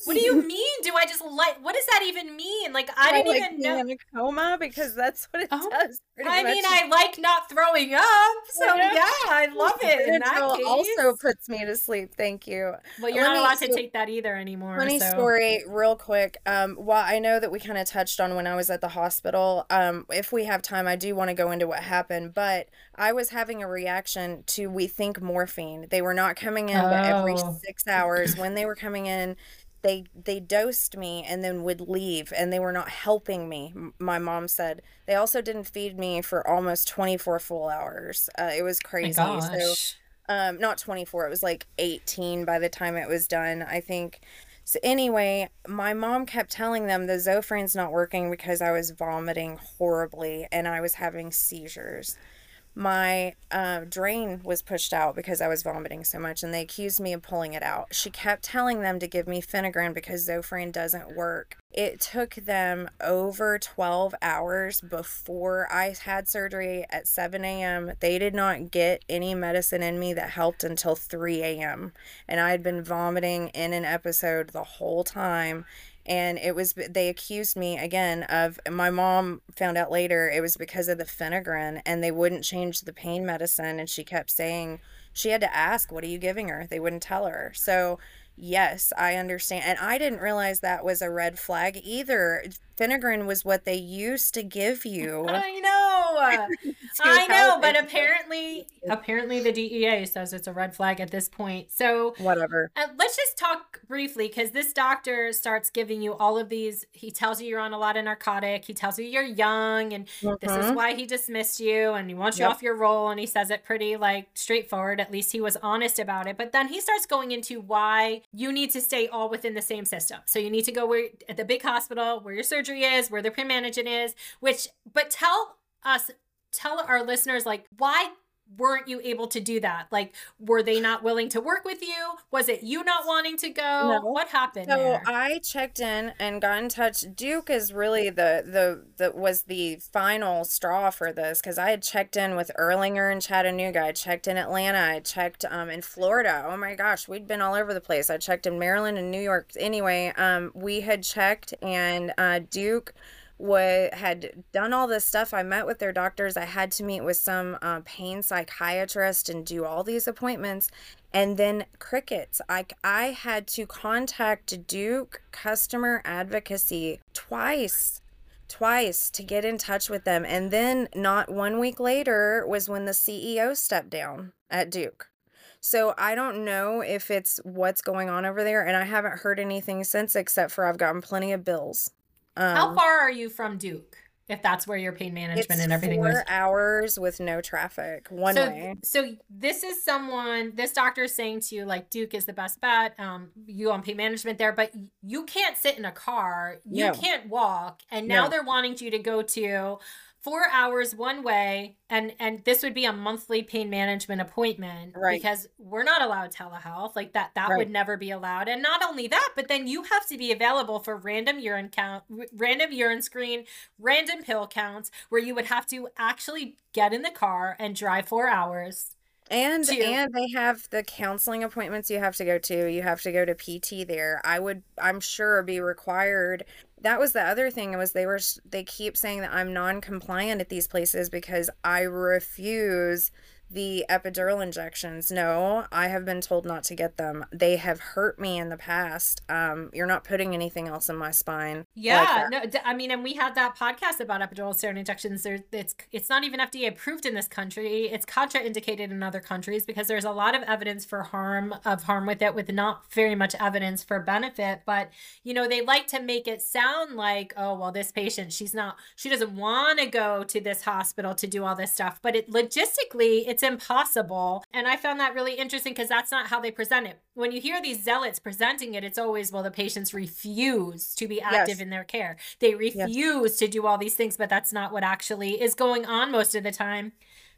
What do you mean? Do I just like what does that even mean? Like I I didn't like even know. in a coma because that's what it Oh, does. I mean. I like not throwing up. So Yeah. yeah, I love it. In that case. also puts me to sleep. Thank you. well, you're let not allowed to take that either anymore. Funny so. story, real quick. Um, while I know that we kind of touched on when I was at the hospital, um, if we have time, I do want to go into what happened. But I was having a reaction to we think morphine. They were not coming in but every Oh. six hours. When they were coming in, they they dosed me and then would leave, and they were not helping me. My mom said they also didn't feed me for almost twenty four full hours. Uh, it was My crazy. So um not 24 it was like 18 by the time it was done i think so anyway my mom kept telling them the zofran's not working because i was vomiting horribly and i was having seizures my uh, drain was pushed out because I was vomiting so much, and they accused me of pulling it out. She kept telling them to give me Phenergan because Zofran doesn't work. It took them over 12 hours before I had surgery at 7 a.m. They did not get any medicine in me that helped until 3 a.m. And I had been vomiting in an episode the whole time and it was they accused me again of my mom found out later it was because of the Phenergan and they wouldn't change the pain medicine and she kept saying she had to ask what are you giving her? They wouldn't tell her. So yes i understand and i didn't realize that was a red flag either Phenergan was what they used to give you <laughs> I know. <laughs> I know, but apparently apparently the DEA says it's a red flag at this point. So whatever Uh, let's just talk briefly because this doctor starts giving you all of these. He tells you you're on a lot of narcotic. He tells you you're young, and this is Mhm. why he dismissed you, and he wants you off your roll. And he says it pretty like straightforward. At least he was honest about it. But then he starts going into why you need to stay all within the same system. So you need to go where at the big hospital where your surgery is, where pain management is. Which, but tell us, tell our listeners like why weren't you able to do that? Like, were they not willing to work with you? Was it you not wanting to go? No. What happened So there? I checked in and got in touch. Duke is really the the the was the final straw for this because I had checked in with Erlanger in Chattanooga. I checked in Atlanta. I checked um in Florida. Oh my gosh, we'd been all over the place. I checked in Maryland and New York. Anyway, um we had checked and uh Duke wa had done all this stuff. I met with their doctors. I had to meet with some uh, pain psychiatrist and do all these appointments. And then crickets. I, I had to contact Duke Customer Advocacy twice, twice to get in touch with them. And then, not one week later, was when the CEO stepped down at Duke. So I don't know if it's what's going on over there. And I haven't heard anything since, except for I've gotten plenty of bills. Um, How far are you from Duke? If that's where your pain management and everything four was. hours with no traffic, one so, way. so this is someone. This doctor is saying to you, like Duke is the best bet. Um, you on pain management there, but you can't sit in a car. You No. can't walk, and now No. they're wanting you to go to four hours one way, and and this would be a monthly pain management appointment Right. because we're not allowed telehealth like that. That Right. would never be allowed. And not only that, but then you have to be available for random urine count, r- random urine screen, random pill counts, where you would have to actually get in the car and drive four hours. And to- and they have the counseling appointments you have to go to. You have to go to PT there. I would I'm sure be required. That was the other thing was they were they keep saying that I'm non-compliant at these places because I refuse the epidural injections. No, I have been told not to get them. They have hurt me in the past. Um you're not putting anything else in my spine. Yeah, that. no, I mean, and we had that podcast about epidural steroid injections. There, it's it's not even FDA approved in this country. It's contraindicated in other countries because there's a lot of evidence for harm of harm with it, with not very much evidence for benefit. But you know, they like to make it sound like, oh, well, this patient, she's not, she doesn't want to go to this hospital to do all this stuff. But it logistically, it's impossible. And I found that really interesting because that's not how they present it. When you hear these zealots presenting it, it's always, well, the patients refuse to be active Yes. in their care. They refuse to do all these things, but that's not what actually is going on most of the time.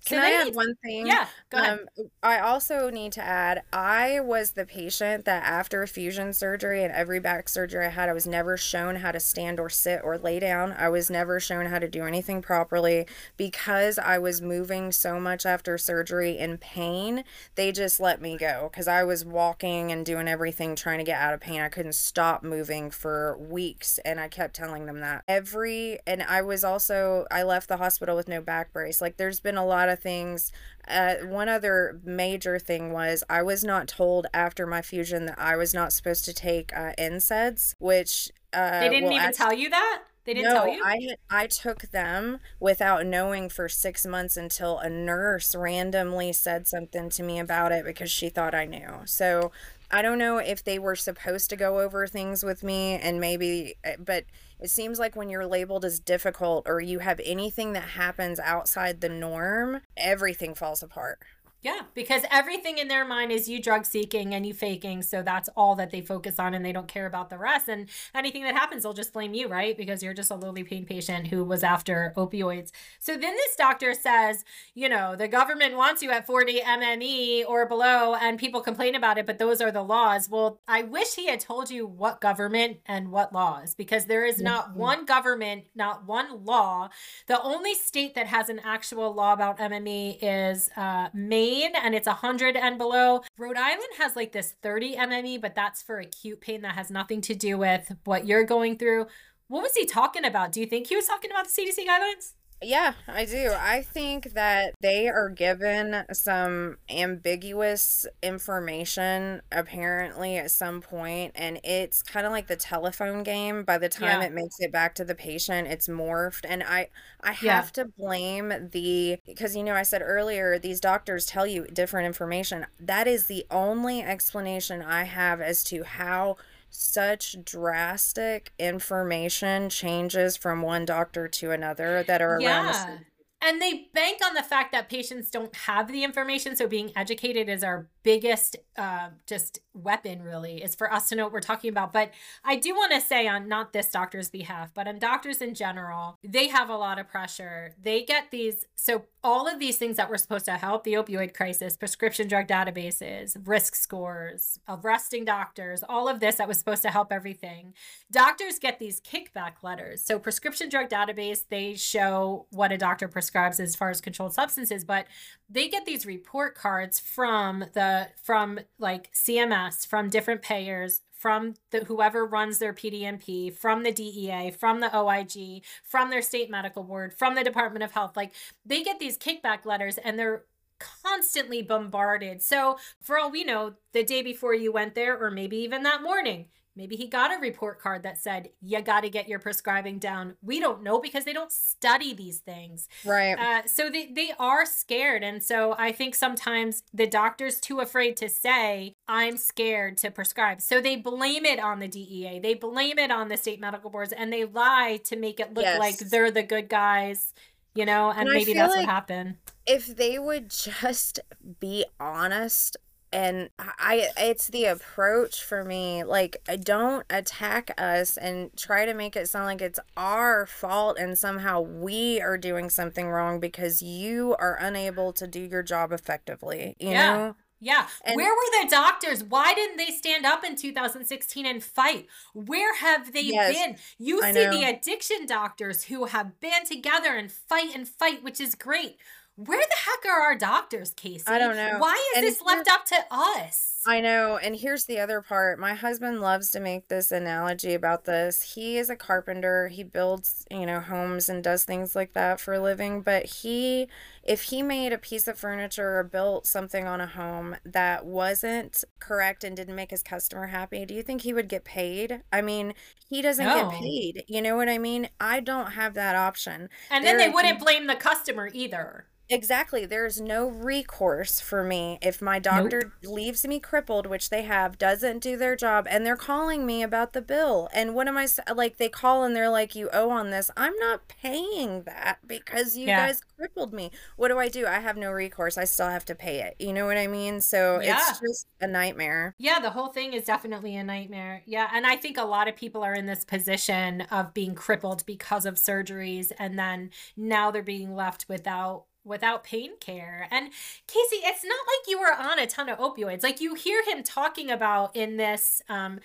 Can I add one thing? Yeah, go ahead. Um, I also need to add I was the patient that after fusion surgery and every back surgery I had, I was never shown how to stand or sit or lay down. I was never shown how to do anything properly because I was moving so much after surgery in pain. They just let me go because I was walking and doing everything trying to get out of pain. I couldn't stop moving for weeks and I kept telling them that. Every, and I was also, I left the hospital with no back brace. Like there's been a lot of things. Uh, one other major thing was I was not told after my fusion that I was not supposed to take uh, NSAIDs, which uh, they didn't will even act- tell you that. They didn't no, tell you. I I took them without knowing for six months until a nurse randomly said something to me about it because she thought I knew. So I don't know if they were supposed to go over things with me and maybe, eh, but it seems like when you're labeled as difficult or you have anything that happens outside the norm, everything falls apart. Yeah, because everything in their mind is you drug seeking and you faking. So that's all that they focus on and they don't care about the rest. And anything that happens, they'll just blame you, right? Because you're just a lowly pain patient who was after opioids. So then this doctor says, you know, the government wants you at 40 MME or below and people complain about it, but those are the laws. Well, I wish he had told you what government and what laws because there is not one government, not one law. The only state that has an actual law about MME is uh, Maine and it's 100 and below. Rhode Island has like this 30 MME, but that's for acute pain that has nothing to do with what you're going through. What was he talking about? Do you think he was talking about the CDC guidelines? Yeah, I do. I think that they are given some ambiguous information apparently at some point, and it's kind of like the telephone game. By the time Yeah. it makes it back to the patient, it's morphed. And I I Yeah. have to blame the because you know I said earlier these doctors tell you different information. That is the only explanation I have as to how such drastic information changes from one doctor to another that are around the same And they bank on the fact that patients don't have the information. So being educated is our biggest uh, just weapon, really, is for us to know what we're talking about. But I do want to say, on not this doctor's behalf, but on doctors in general, they have a lot of pressure. They get these. So all of these things that were supposed to help the opioid crisis, prescription drug databases, risk scores, arresting doctors, all of this that was supposed to help everything. Doctors get these kickback letters. So prescription drug database, they show what a doctor prescribes as far as controlled substances, but they get these report cards from the from like CMS, from different payers, from the whoever runs their PDMP, from the DEA, from the OIG, from their state medical board, from the Department of Health. Like they get these kickback letters and they're constantly bombarded. So, for all we know, the day before you went there, or maybe even that morning, maybe he got a report card that said, You got to get your prescribing down. We don't know because they don't study these things. right Uh, so they, they are scared. And so I think sometimes the doctor's too afraid to say, I'm scared to prescribe. So they blame it on the DEA, they blame it on the state medical boards, and they lie to make it look Yes. like they're the good guys, you know, and, And maybe that's like- what happened. if they would <laughs> just be honest and I it's the approach for me like don't attack us and try to make it sound like it's our fault and somehow we are doing something wrong because you are unable to do your job effectively you Yeah. know Yeah. And- Where were the doctors? Why didn't they stand up in 2016 and fight? Where have they Yes, been? You I see know. the addiction doctors who have been together and fight and fight, which is great. Where the heck are our doctors, Kacey? I don't know. Why is And this left up to us? I know. And here's the other part. My husband loves to make this analogy about this. He is a carpenter. He builds, you know, homes and does things like that for a living. But he, if he made a piece of furniture or built something on a home that wasn't correct and didn't make his customer happy, do you think he would get paid? I mean, he doesn't No. get paid. You know what I mean? I don't have that option. and then There- they wouldn't blame the customer either. Exactly. There's no recourse for me if my doctor leaves me crippled, which they have, doesn't do their job, and they're calling me about the bill. And what am I like? They call and they're like, "You owe on this." I'm not paying that because you Yeah. guys crippled me. What do I do? I have no recourse. I still have to pay it. You know what I mean? So Yeah. it's just a nightmare. Yeah, the whole thing is definitely a nightmare. Yeah, and I think a lot of people are in this position of being crippled because of surgeries and then now they're being left without without pain care. And Kacey, it's not like you were on a ton of opioids. Like you hear him talking about in this um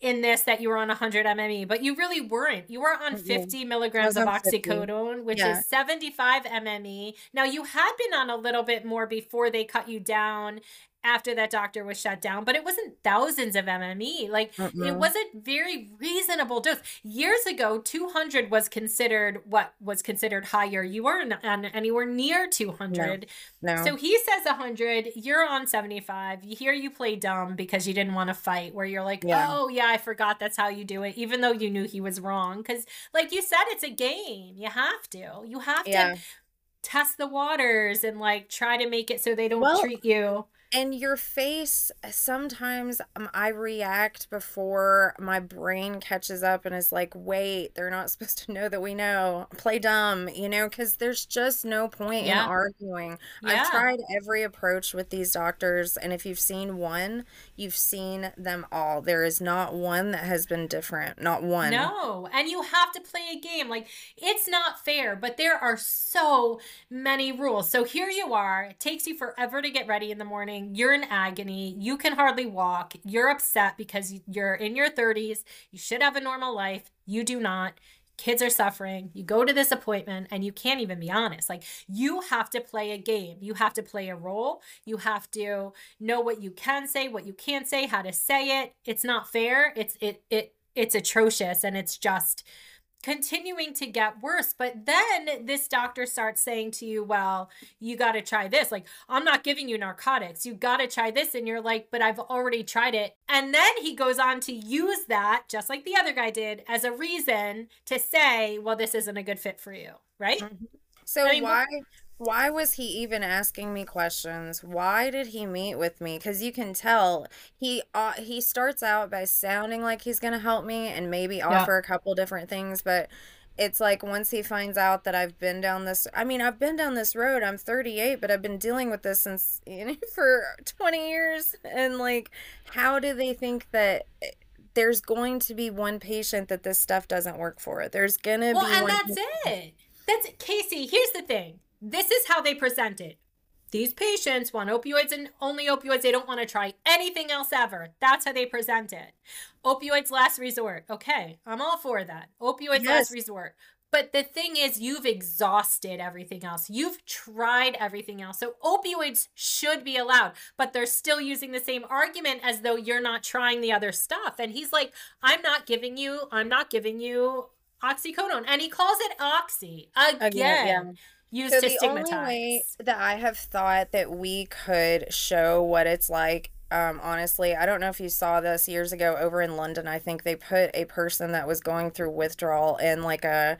in this that you were on 100 MME, but you really weren't. You were on 50 milligrams of oxycodone, which yeah. is 75 MME. Now, you had been on a little bit more before they cut you down after that doctor was shut down, but it wasn't thousands of MME. Like uh-uh. it was a very reasonable dose. Years ago, 200 was considered what was considered higher. You weren't on anywhere near 200. No. no. So he says 100, you're on 75. You hear you play dumb because you didn't want to fight where you're like, yeah. "Oh, yeah, I forgot that's how you do it," even though you knew he was wrong cuz like you said it's a game. You have to. You have yeah. to test the waters and like try to make it so they don't well, treat you and your face sometimes um, i react before my brain catches up and is like wait they're not <laughs> supposed to know that we know. Play dumb you know because there's just no point yeah. in arguing yeah. i've tried every approach with these doctors and if you've seen one you've seen them all. There is not one that has been different not one. No and you have to play a game like it's not fair but there are so many rules. So here you are it takes you forever to get ready in the morning you're in agony, you can hardly walk, you're upset because you're in your 30s, you should have a normal life, you do not. Kids are suffering. You go to this appointment and you can't even be honest. Like, you have to play a game. You have to play a role. You have to know what you can say, what you can't say, how to say it. It's not fair. It's, it, it, it's atrocious and it's just continuing to get worse. But then this doctor starts saying to you, well, you got to try this. Like, I'm not giving you narcotics. You got to try this. And you're like, but I've already tried it. And then he goes on to use that, just like the other guy did, as a reason to say, well, this isn't a good fit for you. Right. Mm-hmm. So I mean, why why was he even asking me questions? Why did he meet with me? Because you can tell he uh, he starts out by sounding like he's gonna help me and maybe yeah. offer a couple different things but it's like once he finds out that I've been down this I mean I've been down this road I'm 38 but I've been dealing with this since you know <laughs> for 20 years. And like how do they think that eh, there's going to be one patient that this stuff doesn't work for? There's gonna well, be Well, and that's patient. it. That's Kacey here's the thing this is how they present it. These patients want opioids and only opioids. They don't want to try anything else ever. That's how they present it. Opioids last resort. Okay, I'm all for that. Opioids yes. last resort. But the thing is, you've exhausted everything else. You've tried everything else. So opioids should be allowed, but they're still using the same argument as though you're not trying the other stuff. And he's like, I'm not giving you, I'm not giving you oxycodone. And he calls it oxy again. again yeah used so to the stigmatize. Only way that I have thought that we could show what it's like um, honestly, I don't know if you saw this years ago over in London. I think they put a person that was going through withdrawal in like a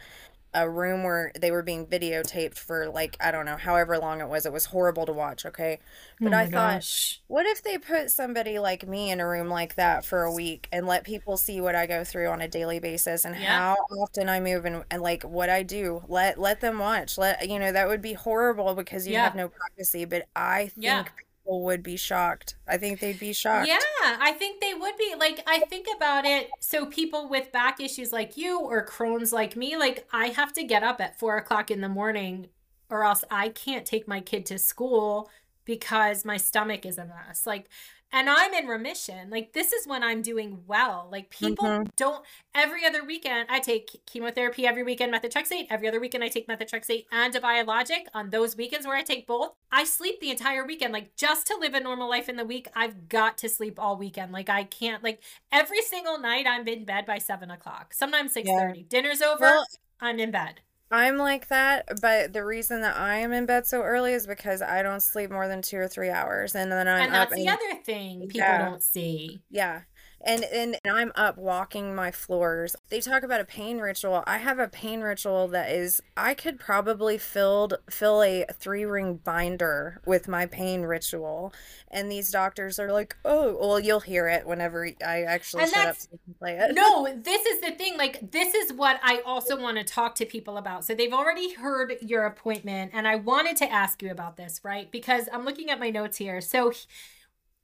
a room where they were being videotaped for like I don't know however long it was. It was horrible to watch. Okay, oh but oh I thought, gosh. what if they put somebody like me in a room like that for a week and let people see what I go through on a daily basis and yeah. how often I move and, and like what I do. Let let them watch. Let you know that would be horrible because you yeah. have no privacy. But I think. Yeah people would be shocked. I think they'd be shocked. Yeah, I think they would be. Like, I think about it. So, people with back issues like you or Crohn's like me, like, I have to get up at four o'clock in the morning or else I can't take my kid to school because my stomach is a mess. Like, and I'm in remission. Like this is when I'm doing well. Like people mm-hmm. don't every other weekend I take chemotherapy every weekend methotrexate, every other weekend I take methotrexate and a biologic. On those weekends where I take both, I sleep the entire weekend. Like just to live a normal life in the week, I've got to sleep all weekend. Like I can't like every single night I'm in bed by seven o'clock, sometimes six thirty. Yeah. Dinner's over, well, I'm in bed. I'm like that, but the reason that I am in bed so early is because I don't sleep more than two or three hours, and then I'm and that's the other thing people yeah. don't see. Yeah, and, and and I'm up walking my floors. They talk about a pain ritual. I have a pain ritual that is I could probably filled fill a three ring binder with my pain ritual. And these doctors are like, oh, well, you'll hear it whenever I actually and shut up so play it. No, this is the thing. Like, this is what I also want to talk to people about. So they've already heard your appointment, and I wanted to ask you about this, right? Because I'm looking at my notes here. So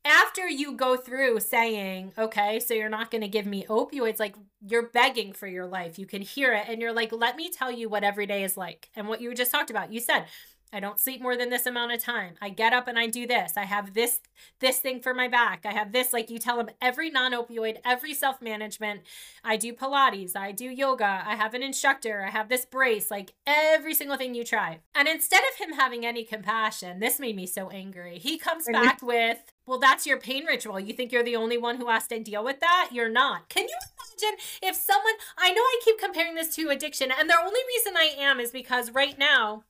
after you go through saying, okay, so you're not going to give me opioids, like you're begging for your life. You can hear it. And you're like, let me tell you what every day is like. And what you just talked about. You said, I don't sleep more than this amount of time. I get up and I do this. I have this this thing for my back. I have this like you tell them every non-opioid, every self-management. I do pilates, I do yoga, I have an instructor, I have this brace, like every single thing you try. And instead of him having any compassion, this made me so angry. He comes back with, "Well, that's your pain ritual. You think you're the only one who has to deal with that? You're not." Can you imagine if someone I know I keep comparing this to addiction and the only reason I am is because right now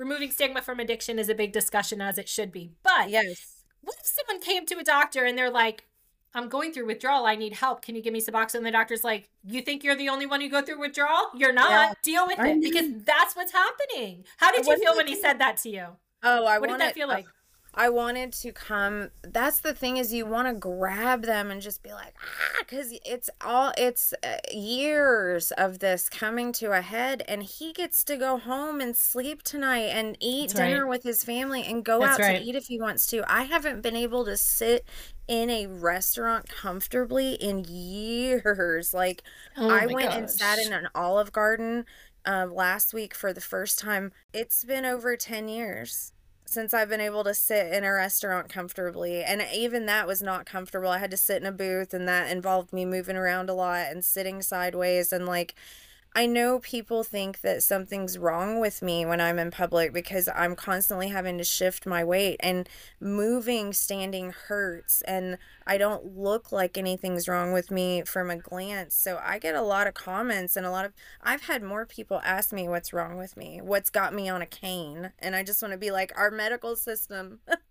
removing stigma from addiction is a big discussion as it should be. But yes. What if someone came to a doctor and they're like, I'm going through withdrawal. I need help. Can you give me Suboxone? And the doctor's like, You think you're the only one who go through withdrawal? You're not. Yeah. Deal with it because that's what's happening. How did you feel when he said that to you? Oh, I what did that feel like? I wanted to come. That's the thing is you want to grab them and just be like, ah, because it's all it's uh, years of this coming to a head, and he gets to go home and sleep tonight and eat That's dinner right. with his family and go That's out right. to eat if he wants to. I haven't been able to sit in a restaurant comfortably in years. Like oh I went gosh. and sat in an Olive Garden um, last week for the first time. It's been over ten years since I've been able to sit in a restaurant comfortably. And even that was not comfortable. I had to sit in a booth, and that involved me moving around a lot and sitting sideways. And like, I know people think that something's wrong with me when I'm in public because I'm constantly having to shift my weight and moving standing hurts and I don't look like anything's wrong with me from a glance. So I get a lot of comments and a lot of I've had more people ask me what's wrong with me, what's got me on a cane, and I just want to be like our medical system <laughs>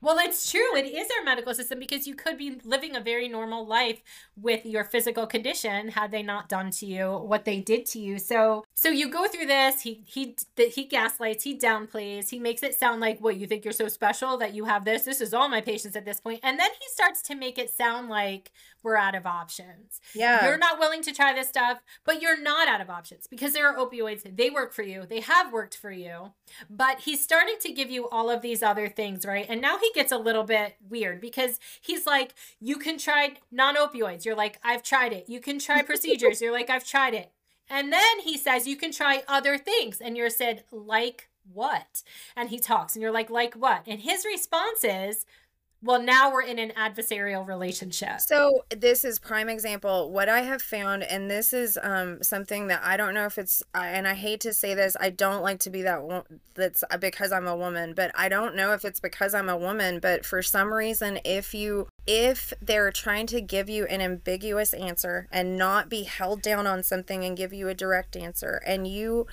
Well, it's true. It is our medical system because you could be living a very normal life with your physical condition had they not done to you what they did to you. So, so you go through this. He he he gaslights. He downplays. He makes it sound like what you think you're so special that you have this. This is all my patients at this point. point, and then he starts to make it sound like we're out of options. Yeah, you're not willing to try this stuff, but you're not out of options because there are opioids. They work for you. They have worked for you. But he's starting to give you all of these other things, right? And now he gets a little bit weird because he's like, you can try non opioids. You're like, I've tried it. You can try <laughs> procedures. You're like, I've tried it. And then he says, you can try other things. And you're said, like what? And he talks, and you're like, like what? And his response is, well now we're in an adversarial relationship. So this is prime example. What i have found and this is um something that i don't know if it's and i hate to say this i don't like to be that that's uh, because i'm a woman but i don't know if it's because i'm a woman but for some reason if you if they're trying to give you an ambiguous answer and not be held down on something and give you a direct answer and you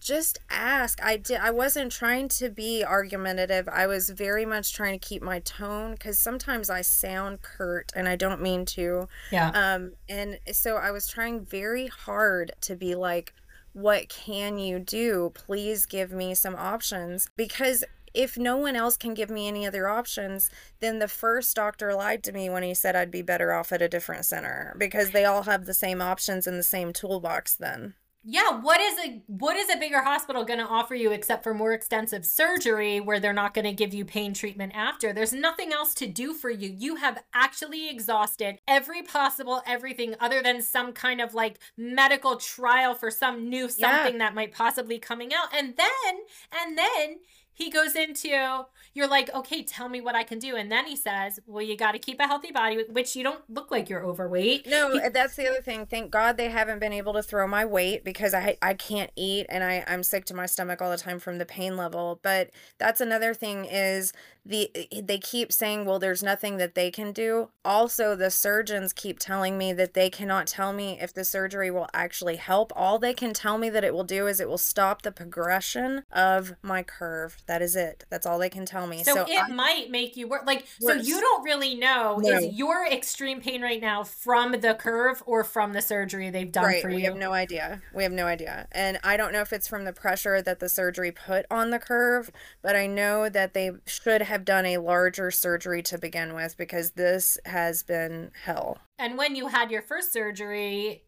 just ask. I did i wasn't trying to be argumentative. I was very much trying to keep my tone because sometimes i sound curt and i don't mean to. Yeah. Um and so i was trying very hard to be like what can you do? Please give me some options. Because if no one else can give me any other options, then the first doctor lied to me when he said I'd be better off at a different center because they all have the same options in the same toolbox then yeah what is a what is a bigger hospital going to offer you except for more extensive surgery where they're not going to give you pain treatment after? There's nothing else to do for you. You have actually exhausted every possible everything other than some kind of like medical trial for some new something yeah. that might possibly coming out. And then and then he goes into you're like okay tell me what i can do. And then he says well you got to keep a healthy body which you don't look like you're overweight. No he, that's the other thing. Thank god they haven't been able to throw my weight because i i can't eat and i i'm sick to my stomach all the time from the pain level. But that's another thing is the eh, they keep saying well there's nothing that they can do. Also the surgeons keep telling me that they cannot tell me if the surgery will actually help. All they can tell me that it will do is it will stop the progression of my curve that is it that's all they can tell me so, so it I, might make you work like worse. so you don't really know no. is your extreme pain right now from the curve or from the surgery they've done right, for you we have no idea we have no idea and i don't know if it's from the pressure that the surgery put on the curve but i know that they should have have done a larger surgery to begin with because this has been hell. And when you had your first surgery,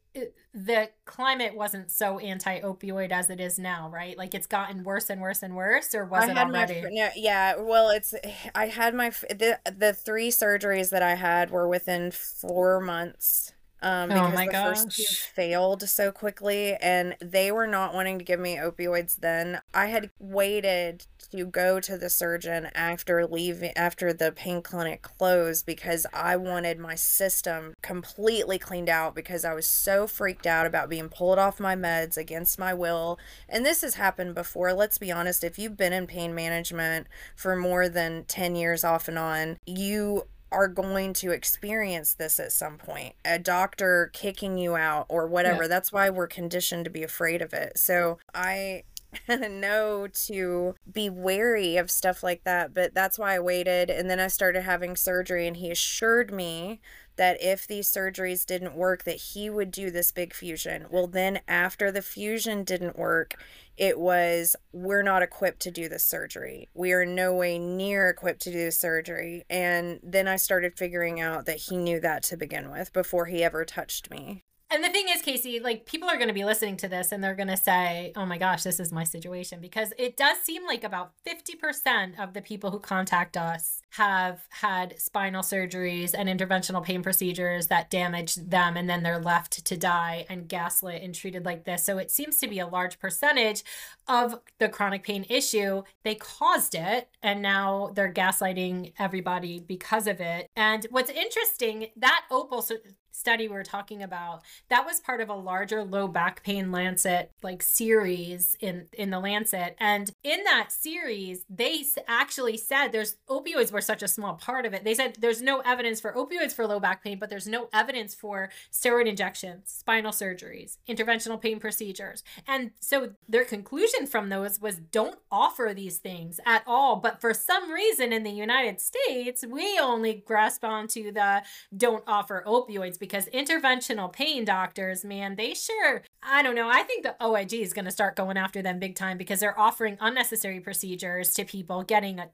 the climate wasn't so anti-opioid as it is now, right? Like it's gotten worse and worse and worse, or was I it already? My, no, yeah, well, it's I had my the the three surgeries that I had were within four months um, Oh because my the first two gosh. failed so quickly, and they were not wanting to give me opioids. Then I had waited to go to the surgeon after leaving after the pain clinic closed because I wanted my system completely cleaned out because I was so freaked out about being pulled off my meds against my will. And this has happened before. Let's be honest, if you've been in pain management for more than 10 years off and on, you are going to experience this at some point. A doctor kicking you out or whatever. Yeah. That's why we're conditioned to be afraid of it. So I <laughs> know to be wary of stuff like that, but that's why I waited. And then I started having surgery, and he assured me that if these surgeries didn't work, that he would do this big fusion. Well, then after the fusion didn't work, it was we're not equipped to do this surgery. We are no way near equipped to do the surgery. And then I started figuring out that he knew that to begin with before he ever touched me. And the thing is, Kacey, like people are going to be listening to this and they're going to say, oh my gosh, this is my situation. Because it does seem like about 50% of the people who contact us have had spinal surgeries and interventional pain procedures that damage them and then they're left to die and gaslit and treated like this. So it seems to be a large percentage of the chronic pain issue. They caused it and now they're gaslighting everybody because of it. And what's interesting, that Opal study we we're talking about, that was part of a larger low back pain Lancet like series in in the Lancet. And in that series, they actually said there's opioids were such a small part of it. They said there's no evidence for opioids for low back pain, but there's no evidence for steroid injections, spinal surgeries, interventional pain procedures. And so their conclusion from those was don't offer these things at all. But for some reason in the United States, we only grasp onto the don't offer opioids because interventional pain doctors, man, they sure, I don't know. I think the OIG is going to start going after them big time because they're offering unnecessary procedures to people, getting a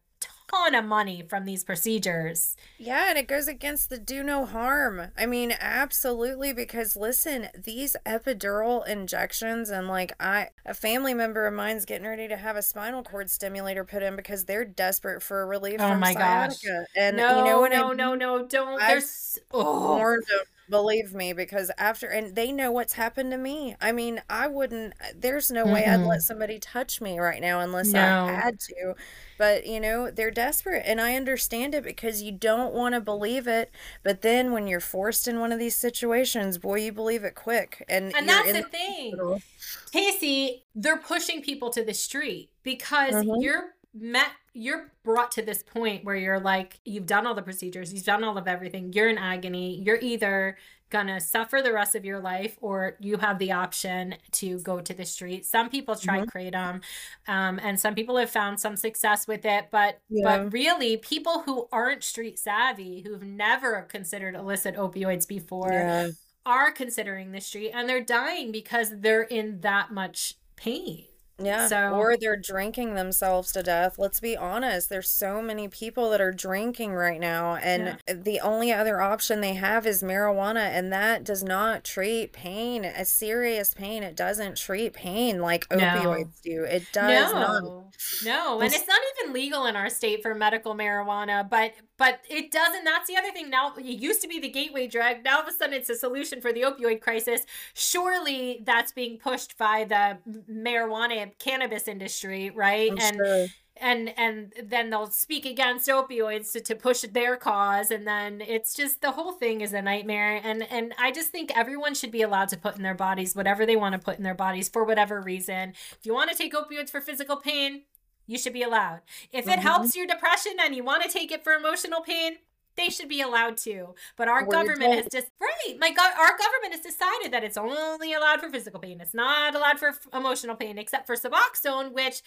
ton of money from these procedures. Yeah, and it goes against the do no harm. I mean, absolutely because listen, these epidural injections and like I a family member of mine's getting ready to have a spinal cord stimulator put in because they're desperate for relief Oh from my gosh. sciatica. And no, you know what no, I no, no, don't. I've There's, oh, warned them, believe me, because after and they know what's happened to me. I mean, I wouldn't. There's no way I'd let somebody touch me right now unless No. I had to. But you know, they're desperate, and I understand it because you don't want to believe it. But then when you're forced in one of these situations, boy, you believe it quick. And And that's in the thing. hospital. Kacey, they're pushing people to the street because Mhm. you're met you're brought to this point where you're like you've done all the procedures, you've done all of everything, you're in agony, you're either gonna suffer the rest of your life or you have the option to go to the street. Some people try kratom um, and some people have found some success with it, but Yeah. but really people who aren't street savvy, who've never considered illicit opioids before, Yeah. are considering the street and they're dying because they're in that much pain. Yeah. So- or they're drinking themselves to death. Let's be honest. There's so many people that are drinking right now, and the only other option they have is marijuana, and that does not treat pain, a serious pain. It doesn't treat pain like No. opioids do. It does not. no, no, and it's not even legal in our state for medical marijuana, but but it doesn't. That's the other thing. Now it used to be the gateway drug. Now all of a sudden it's a solution for the opioid crisis. Surely that's being pushed by the marijuana cannabis industry, right? I'm and sure. and and then they'll speak against opioids to, to push their cause and then it's just the whole thing is a nightmare and and i just think everyone should be allowed to put in their bodies whatever they want to put in their bodies for whatever reason if you want to take opioids for physical pain you should be allowed if it Mhm. helps your depression and you want to take it for emotional pain they should be allowed to but our We're government has just right my god our government has decided that it's only allowed for physical pain. It's not allowed for f- emotional pain except for suboxone which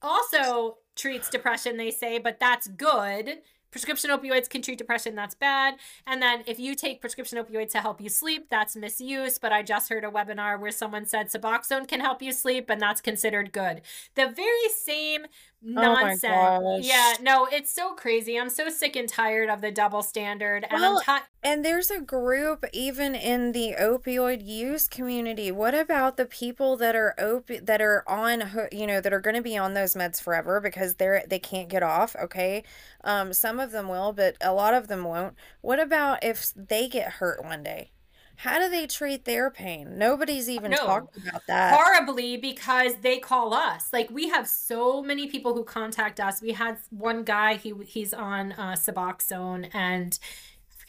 also treats depression they say but that's good. Prescription opioids can treat depression that's bad. And then if you take prescription opioids to help you sleep that's misuse but i just heard a webinar where someone said suboxone can help you sleep and that's considered good. The very same nonsense gosh. yeah no it's so crazy i'm so sick and tired of the double standard and Well, And there's a group even in the opioid use community. What about the people that are opi- that are on you know that are going to be on those meds forever because they're they can't get off, okay? Um some of them will, but a lot of them won't. What about if they get hurt one day? How do they treat their pain? Nobody's even No. talked about that. horribly because they call us. Like we have so many people who contact us. We had one guy. He he's on uh, Suboxone and.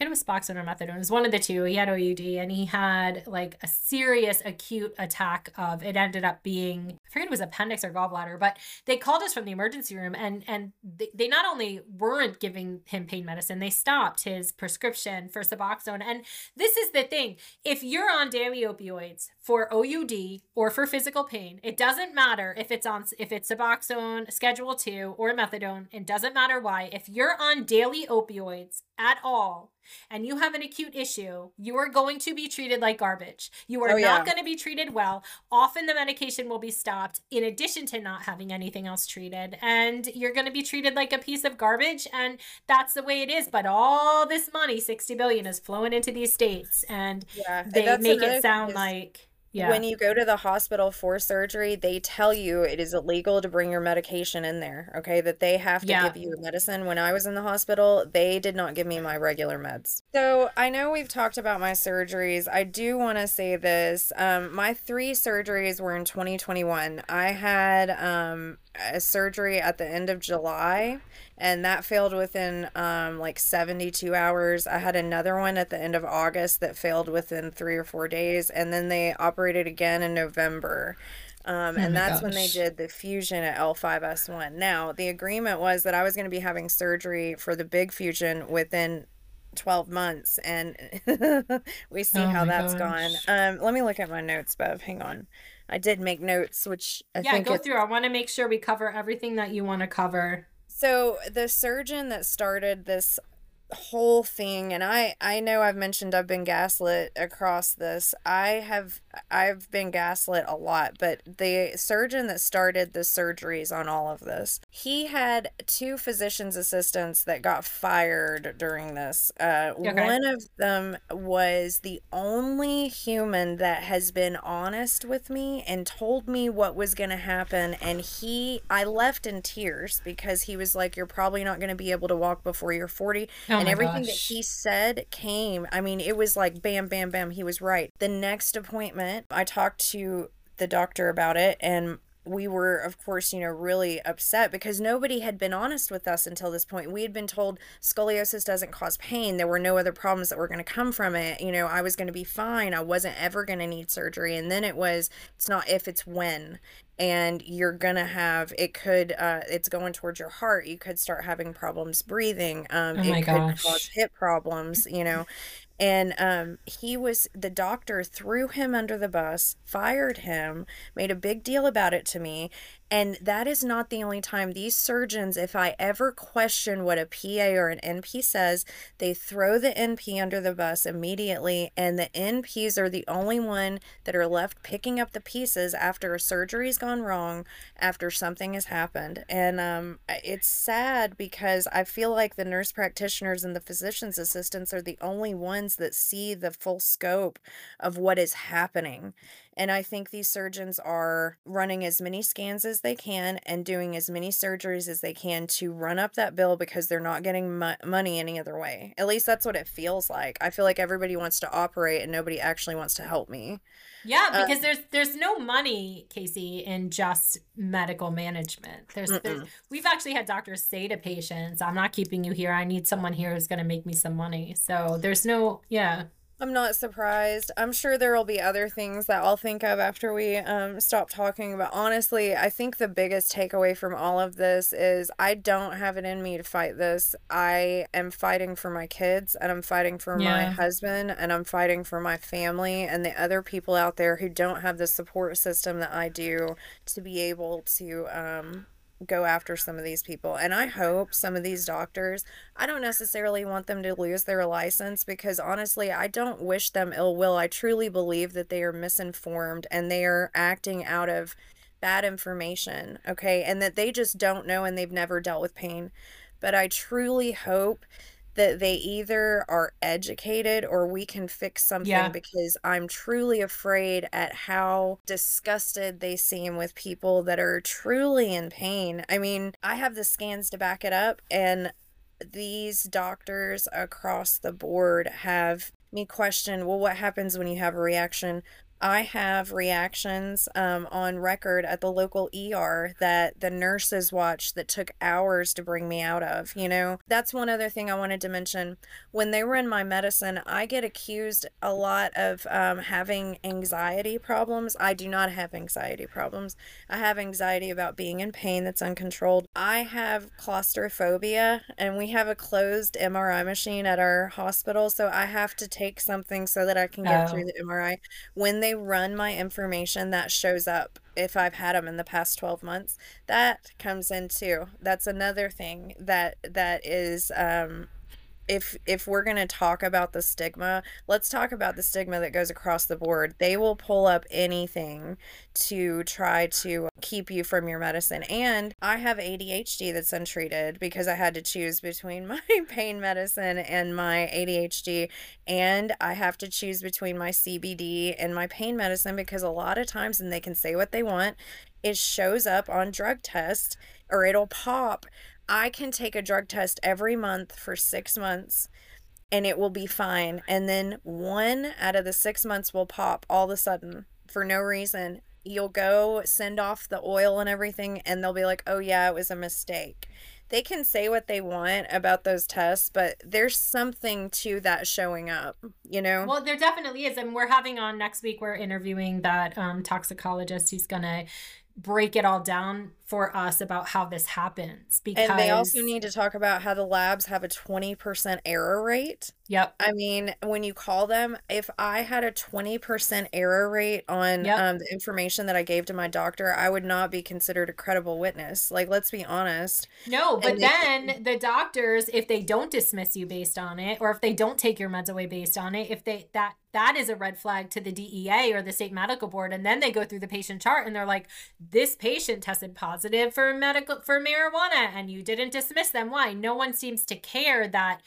It was Suboxone or methadone. It was one of the two. He had OUD and he had like a serious acute attack of. It ended up being I forget it was appendix or gallbladder, but they called us from the emergency room and and they, they not only weren't giving him pain medicine, they stopped his prescription for Suboxone. And this is the thing: if you're on daily opioids for OUD or for physical pain, it doesn't matter if it's on if it's Suboxone, Schedule Two, or methadone. It doesn't matter why. If you're on daily opioids at all and you have an acute issue, you are going to be treated like garbage. You are Oh, not going to be treated well. Often the medication will be stopped in addition to not having anything else treated. And you're going to be treated like a piece of garbage. And that's the way it is. But all this money, 60 billion, is flowing into these states. And Yeah, they that's make it sound like, yeah. When you go to the hospital for surgery, they tell you it is illegal to bring your medication in there, okay? That they have to Yeah. give you medicine. When I was in the hospital, they did not give me my regular meds. So I know we've talked about my surgeries. I do want to say this. Um, my three surgeries were in 2021. I had um, a surgery at the end of July and that failed within um, like 72 hours. I had another one at the end of August that failed within three or four days, and then they operated again in November. Um, and my that's when they did the fusion at L5S1. Now, the agreement was that I was going to be having surgery for the big fusion within 12 months, and <laughs> we see Oh how my that's gosh. gone. Um, let me look at my notes, Bev. Hang on. I did make notes, which I yeah, think go it- through. I want to make sure we cover everything that you want to cover. So the surgeon that started this whole thing and I I know I've mentioned I've been gaslit across this. I have I've been gaslit a lot, but the surgeon that started the surgeries on all of this, he had two physician's assistants that got fired during this. Uh Okay. one of them was the only human that has been honest with me and told me what was going to happen and he I left in tears because he was like you're probably not going to be able to walk before you're 40 Oh and everything that he said came. I mean, it was like bam bam bam, he was right. The next appointment, I talked to the doctor about it and we were of course you know really upset because nobody had been honest with us until this point. We had been told scoliosis doesn't cause pain. There were no other problems that were going to come from it. You know i was going to be fine. I wasn't ever going to need surgery. And then it was it's not if it's when. And you're gonna have it could uh it's going towards your heart. You could start having problems breathing. Um Oh it my could gosh. cause hip problems you know and um he was the doctor threw him under the bus fired him made a big deal about it to me and that is not the only time these surgeons if i ever question what a pa or an np says they throw the np under the bus immediately and the nps are the only one that are left picking up the pieces after a surgery's gone wrong after something has happened. And um it's sad because i feel like the nurse practitioners and the physician's assistants are the only ones that see the full scope of what is happening and I think these surgeons are running as many scans as they can and doing as many surgeries as they can to run up that bill because they're not getting mo- money any other way. At least that's what it feels like. I feel like everybody wants to operate and nobody actually wants to help me. Yeah, Uh, because there's there's no money, Kacey, in just medical management. There's, there's we've actually had doctors say to patients, "I'm not keeping you here. I need someone here who's going to make me some money." So there's no, yeah, I'm not surprised. I'm sure there will be other things that I'll think of after we um, stop talking. But honestly, I think the biggest takeaway from all of this is I don't have it in me to fight this. I am fighting for my kids and I'm fighting for my husband and I'm fighting for my family and the other people out there who don't have the support system that I do to be able to um, go after some of these people. And I hope some of these doctors, I don't necessarily want them to lose their license because honestly, I don't wish them ill will. I truly believe that they are misinformed and they are acting out of bad information, okay? And that they just don't know and they've never dealt with pain. But I truly hope that they either are educated or we can fix something Yeah. because I'm truly afraid at how disgusted they seem with people that are truly in pain. I mean, I have the scans to back it up and these doctors across the board have me question well, what happens when you have a reaction? I have reactions um, on record at the local ER that the nurses watched that took hours to bring me out of. You know, that's one other thing I wanted to mention. When they were in my medicine, I get accused a lot of um, having anxiety problems. I do not have anxiety problems. I have anxiety about being in pain that's uncontrolled. I have claustrophobia, and we have a closed MRI machine at our hospital, so I have to take something so that I can get oh. through the MRI. When they run my information that shows up if I've had them in the past 12 months that comes in too. That's another thing that that is um if if we're going to talk about the stigma, let's talk about the stigma that goes across the board. They will pull up anything to try to keep you from your medicine. And I have ADHD that's untreated because I had to choose between <laughs> my pain medicine and my ADHD and I have to choose between my CBD and my pain medicine because a lot of times and they can say what they want, it shows up on drug tests or it'll pop I can take a drug test every month for six months and it will be fine. And then one out of the six months will pop all of a sudden for no reason. You'll go send off the oil and everything, and they'll be like, oh, yeah, it was a mistake. They can say what they want about those tests, but there's something to that showing up, you know? Well, there definitely is. And we're having on next week, we're interviewing that um, toxicologist who's going to break it all down for us about how this happens because and they also need to talk about how the labs have a 20% error rate. Yep. I mean when you call them if i had a 20% error rate on yep. um, the information that i gave to my doctor i would not be considered a credible witness. Like let's be honest. No but then the doctors if they don't dismiss you based on it or if they don't take your meds away based on it if they that that is a red flag to the DEA or the state medical board and then they go through the patient chart and they're like this patient tested positive for medical for marijuana and you didn't dismiss them. Why? No one seems to care that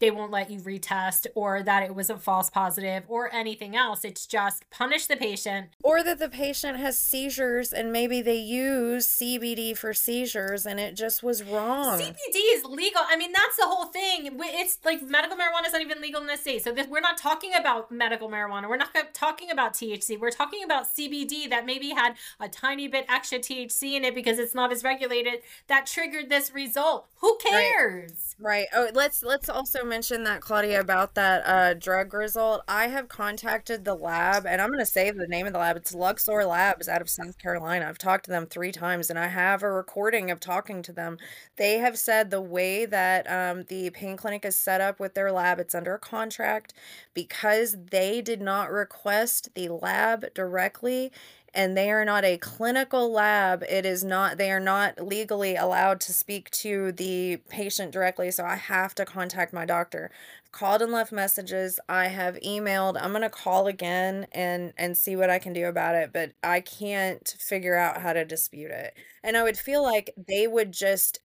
they won't let you retest or that it was a false positive or anything else. It's just punish the patient. Or that the patient has seizures and maybe they use CBD for seizures and it just was wrong. CBD is legal. I mean, that's the whole thing. It's like medical marijuana is not even legal in this state. So this, we're not talking about medical marijuana. We're not talking about THC. We're talking about CBD that maybe had a tiny bit extra THC in it because it's not as regulated that triggered this result. Who cares? Right. right. Oh, let's let's also mention that Claudia about that uh, drug result. I have contacted the lab, and I'm going to say the name of the lab. It's Luxor Labs out of South Carolina. I've talked to them three times, and I have a recording of talking to them. They have said the way that um, the pain clinic is set up with their lab, it's under a contract because they did not request the lab directly and they are not a clinical lab. It is not, they are not legally allowed to speak to the patient directly. So I have to contact my doctor. Called and left messages. I have emailed. I'm going to call again and, and see what I can do about it, but I can't figure out how to dispute it. And I would feel like they would just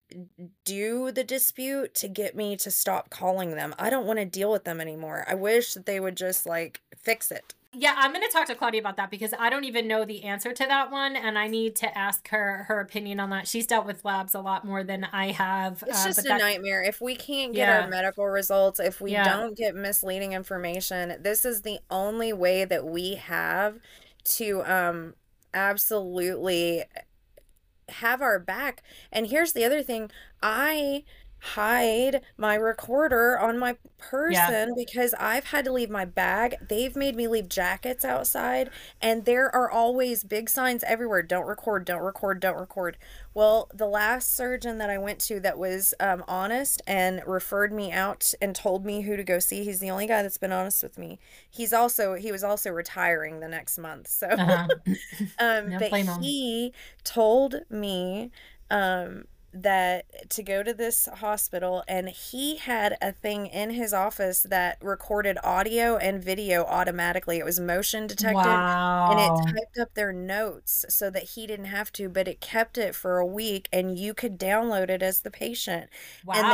do the dispute to get me to stop calling them. I don't want to deal with them anymore. I wish that they would just like fix it. Yeah, I'm going to talk to Claudia about that because I don't even know the answer to that one, and I need to ask her her opinion on that. She's dealt with labs a lot more than I have. It's uh, just a that... nightmare. If we can't get yeah. our medical results, if we yeah. don't get misleading information, this is the only way that we have to um absolutely have our back. And here's the other thing: I hide my recorder on my person yeah. because I've had to leave my bag. They've made me leave jackets outside, and there are always big signs everywhere don't record, don't record, don't record. Well, the last surgeon that I went to that was um, honest and referred me out and told me who to go see, he's the only guy that's been honest with me. He's also, he was also retiring the next month. So, uh-huh. <laughs> um, but he told me, um, that to go to this hospital and he had a thing in his office that recorded audio and video automatically it was motion detected wow. and it typed up their notes so that he didn't have to but it kept it for a week and you could download it as the patient wow. and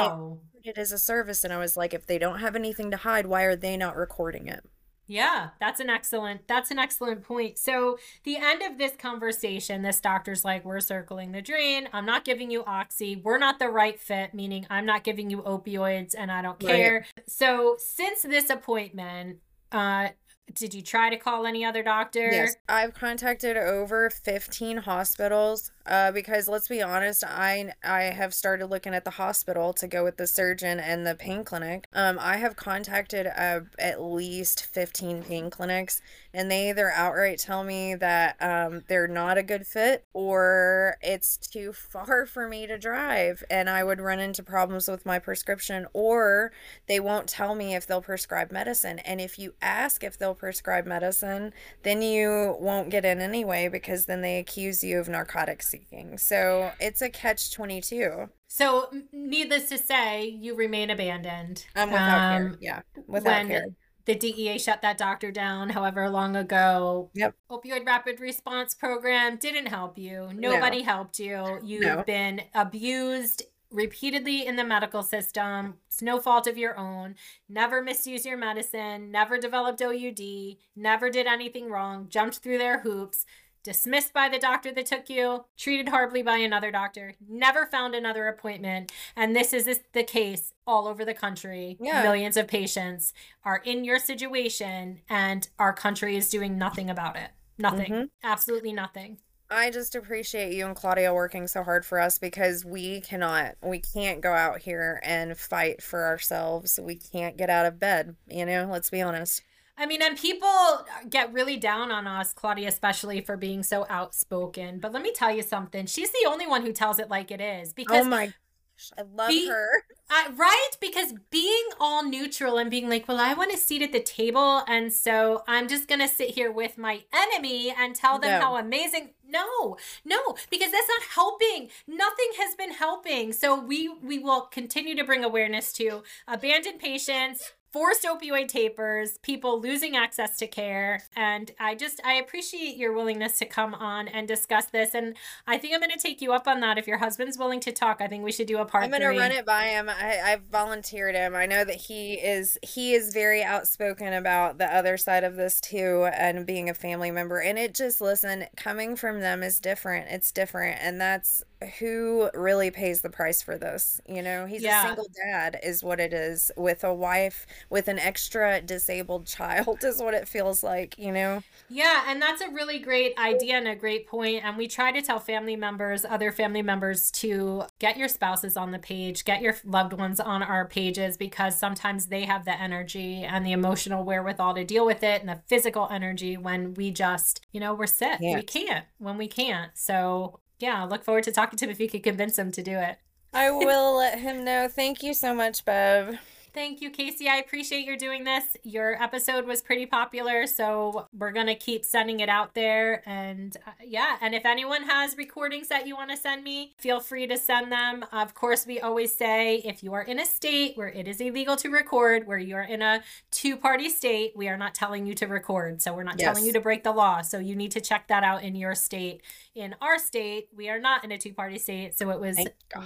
they it as a service and i was like if they don't have anything to hide why are they not recording it Yeah, that's an excellent that's an excellent point. So the end of this conversation, this doctor's like, we're circling the drain. I'm not giving you oxy. We're not the right fit, meaning I'm not giving you opioids and I don't care. Right. So since this appointment, uh, did you try to call any other doctor? Yes, I've contacted over 15 hospitals uh, because let's be honest, I I have started looking at the hospital to go with the surgeon and the pain clinic. Um, I have contacted uh, at least 15 pain clinics, and they either outright tell me that um, they're not a good fit or it's too far for me to drive, and I would run into problems with my prescription, or they won't tell me if they'll prescribe medicine. And if you ask if they'll prescribe medicine, then you won't get in anyway because then they accuse you of narcotics seeking. So it's a catch 22. So, needless to say, you remain abandoned. Um, without um, care. Yeah. Without care. The DEA shut that doctor down however long ago. Yep. Opioid Rapid Response Program didn't help you. Nobody no. helped you. You've no. been abused repeatedly in the medical system. It's no fault of your own. Never misused your medicine, never developed OUD, never did anything wrong, jumped through their hoops dismissed by the doctor that took you, treated horribly by another doctor, never found another appointment. And this is the case all over the country. Yeah. Millions of patients are in your situation, and our country is doing nothing about it. Nothing. Mm-hmm. Absolutely nothing. I just appreciate you and Claudia working so hard for us because we cannot, we can't go out here and fight for ourselves. We can't get out of bed, you know, let's be honest. I mean, and people get really down on us, Claudia, especially for being so outspoken. But let me tell you something. She's the only one who tells it like it is. Because oh my gosh, I love be, her. Uh, right? Because being all neutral and being like, well, I want a seat at the table. And so I'm just going to sit here with my enemy and tell them no. how amazing. No, no, because that's not helping. Nothing has been helping. So we we will continue to bring awareness to abandoned patients, forced opioid tapers, people losing access to care. And I just, I appreciate your willingness to come on and discuss this. And I think I'm going to take you up on that. If your husband's willing to talk, I think we should do a part I'm going to run it by him. I, I've volunteered him. I know that he is, he is very outspoken about the other side of this too and being a family member. And it just, listen, coming from them is different. It's different. And that's who really pays the price for this. You know, he's yeah. a single dad, is what it is, with a wife with an extra disabled <laughs> child, is what it feels like, you know? Yeah, and that's a really great idea and a great point. And we try to tell family members, other family members, to get your spouses on the page, get your loved ones on our pages, because sometimes they have the energy and the emotional wherewithal to deal with it and the physical energy when we just, you know, we're sick. Yeah. We can't when we can't. So yeah, I look forward to talking to him if you could convince him to do it. I <laughs> will let him know. Thank you so much, Bev. Thank you, Kacey. I appreciate your doing this. Your episode was pretty popular, so we're going to keep sending it out there. And uh, yeah, and if anyone has recordings that you want to send me, feel free to send them. Of course, we always say if you are in a state where it is illegal to record, where you are in a two party state, we are not telling you to record. So we're not yes. telling you to break the law. So you need to check that out in your state. In our state, we are not in a two party state. So it was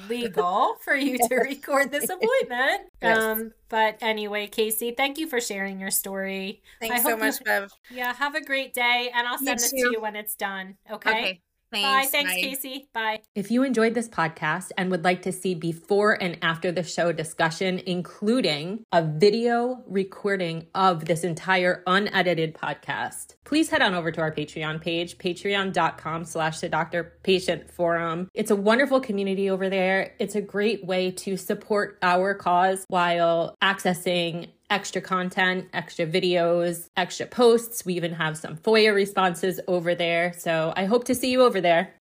legal <laughs> for you to record this <laughs> appointment. Yes. Um, but anyway, Kacey, thank you for sharing your story. Thanks so much, you, Bev. Yeah, have a great day, and I'll send this to you when it's done. Okay. Okay. Thanks. Bye. Thanks, Bye. Kacey. Bye. If you enjoyed this podcast and would like to see before and after the show discussion, including a video recording of this entire unedited podcast, please head on over to our Patreon page, patreon.com slash the doctor patient forum. It's a wonderful community over there. It's a great way to support our cause while accessing extra content, extra videos, extra posts. We even have some FOIA responses over there. So I hope to see you over there.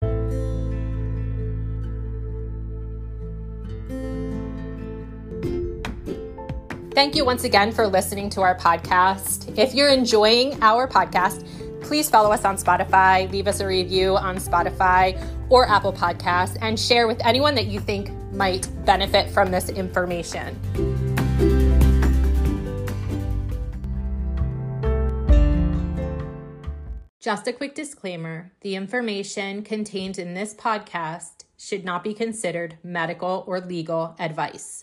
Thank you once again for listening to our podcast. If you're enjoying our podcast, please follow us on Spotify, leave us a review on Spotify or Apple Podcasts, and share with anyone that you think might benefit from this information. Just a quick disclaimer the information contained in this podcast should not be considered medical or legal advice.